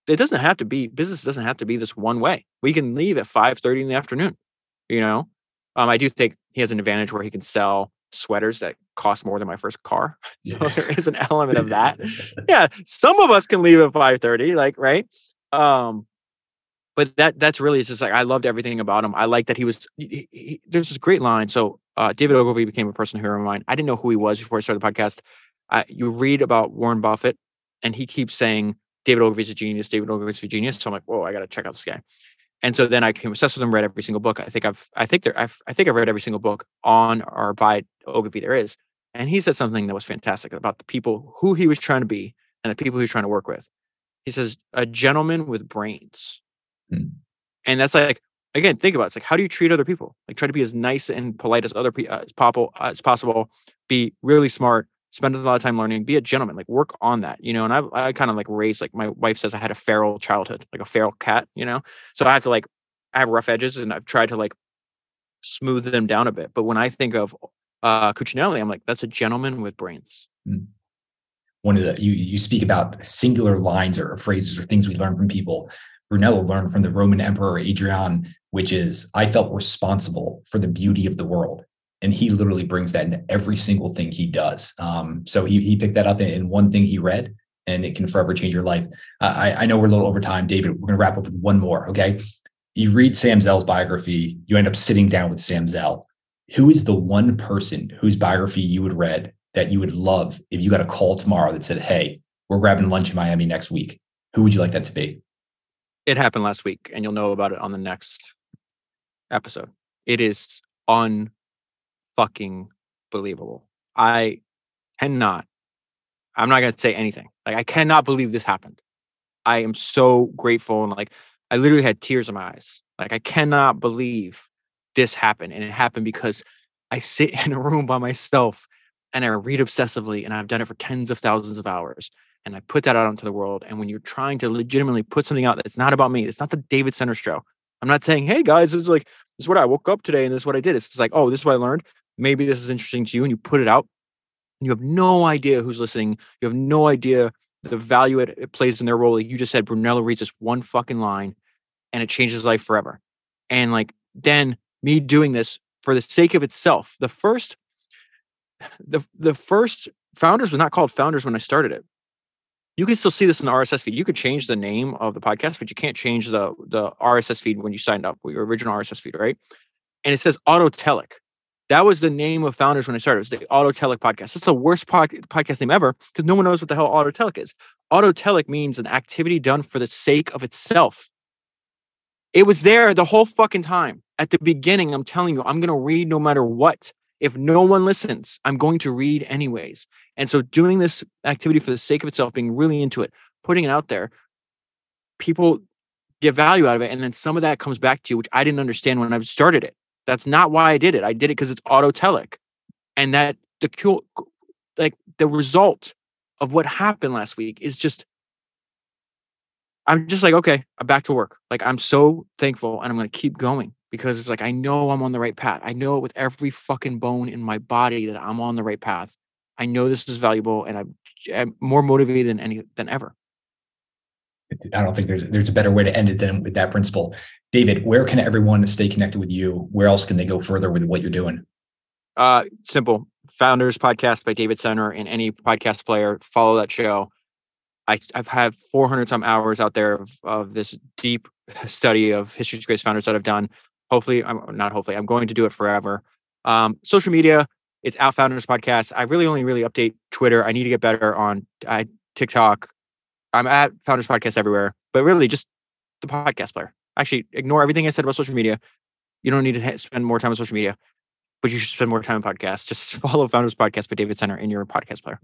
it doesn't have to be business doesn't have to be this one way. We can leave at 5 30 in the afternoon. You know? Um, I do think he has an advantage where he can sell sweaters that cost more than my first car. <laughs> So yeah. there is an element of that. <laughs> yeah. Some of us can leave at 5 30, like, right. Um, but that that's really it's just like I loved everything about him. I like that he was. He, he, there's this great line. So uh, David Ogilvy became a personal hero of mine. I didn't know who he was before I started the podcast. Uh, you read about Warren Buffett, and he keeps saying David Ogilvy's a genius. David Ogilvy's a genius. So I'm like, whoa, I got to check out this guy. And so then I became obsessed with him. Read every single book. I think I've, I think there, I've, I think I've read every single book on or by Ogilvy there is. And he said something that was fantastic about the people who he was trying to be and the people he was trying to work with. He says, a gentleman with brains. Hmm. And that's like again, think about it. It's like how do you treat other people? Like try to be as nice and polite as other people uh, as possible. Be really smart. Spend a lot of time learning. Be a gentleman. Like work on that. You know. And I I kind of like raised like my wife says I had a feral childhood, like a feral cat. You know. So I have to like I have rough edges, and I've tried to like smooth them down a bit. But when I think of uh Cucinelli, I'm like that's a gentleman with brains. Mm one of the you you speak about singular lines or phrases or things we learn from people Brunello learned from the Roman Emperor Hadrian, which is, I felt responsible for the beauty of the world. And he literally brings that into every single thing he does. Um, so he, he picked that up in one thing he read, and it can forever change your life. I, I know we're a little over time, David. We're going to wrap up with one more. Okay. You read Sam Zell's biography, you end up sitting down with Sam Zell. Who is the one person whose biography you would read that you would love if you got a call tomorrow that said, Hey, we're grabbing lunch in Miami next week? Who would you like that to be? It happened last week, and you'll know about it on the next episode. It is unfucking believable. I cannot. I'm not gonna say anything. Like I cannot believe this happened. I am so grateful and like I literally had tears in my eyes. Like I cannot believe this happened, and it happened because I sit <laughs> in a room by myself and I read obsessively, and I've done it for tens of thousands of hours and I put that out into the world. And when you're trying to legitimately put something out that's not about me, it's not the David Senra show. I'm not saying, hey guys, this is like this is what I woke up today and this is what I did. It's like, oh, this is what I learned. Maybe this is interesting to you, and you put it out. You have no idea who's listening. You have no idea the value it, it plays in their role. Like you just said, Brunello reads this one fucking line, and it changes life forever. And like then me doing this for the sake of itself. The first, the the first founders was not called founders when I started it you can still see this in the RSS feed. You could change the name of the podcast, but you can't change the the RSS feed when you signed up your original RSS feed, right? And it says Autotelic. That was the name of founders when I started. It was the Autotelic podcast. It's the worst podcast name ever because no one knows what the hell Autotelic is. Autotelic means an activity done for the sake of itself. It was there the whole fucking time. At the beginning, I'm telling you, I'm going to read no matter what. If no one listens, I'm going to read anyways. And so doing this activity for the sake of itself, being really into it, putting it out there, people get value out of it. And then some of that comes back to you, which I didn't understand when I started it. That's not why I did it. I did it because it's autotelic. And that the like the result of what happened last week is just I'm just like, okay, I'm back to work. Like I'm so thankful and I'm gonna keep going because it's like I know I'm on the right path. I know it with every fucking bone in my body that I'm on the right path. I know this is valuable and I'm, I'm more motivated than any than ever. I don't think there's there's a better way to end it than with that principle. David, where can everyone stay connected with you? Where else can they go further with what you're doing? Uh, simple. Founders Podcast by David Senra in any podcast player. Follow that show. I, I've had 400 some hours out there of, of this deep <laughs> study of history's greatest founders that I've done. Hopefully, I'm not hopefully, I'm going to do it forever. Um, social media, it's Out Founders Podcast. I really only really update Twitter. I need to get better on uh, TikTok. I'm at Founders Podcast everywhere, but really just the podcast player. Actually, ignore everything I said about social media. You don't need to spend more time on social media, but you should spend more time on podcasts. <laughs> Just follow Founders Podcast by David Senra in your podcast player.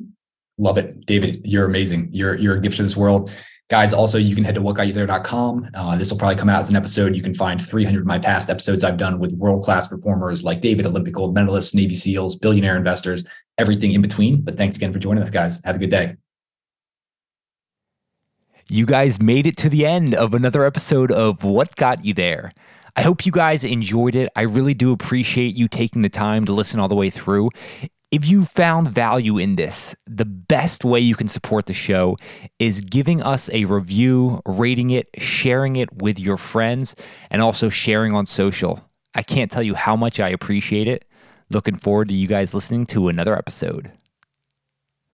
Love it. David, you're amazing. You're, you're a gift to this world. Guys, also, you can head to whatgotyouthere.com. Uh, this will probably come out as an episode. You can find 300 of my past episodes I've done with world class performers like David, Olympic gold medalists, Navy SEALs, billionaire investors, everything in between. But thanks again for joining us, guys. Have a good day. You guys made it to the end of another episode of What Got You There. I hope you guys enjoyed it. I really do appreciate you taking the time to listen all the way through. If you found value in this, the best way you can support the show is giving us a review, rating it, sharing it with your friends, and also sharing on social. I can't tell you how much I appreciate it. Looking forward to you guys listening to another episode.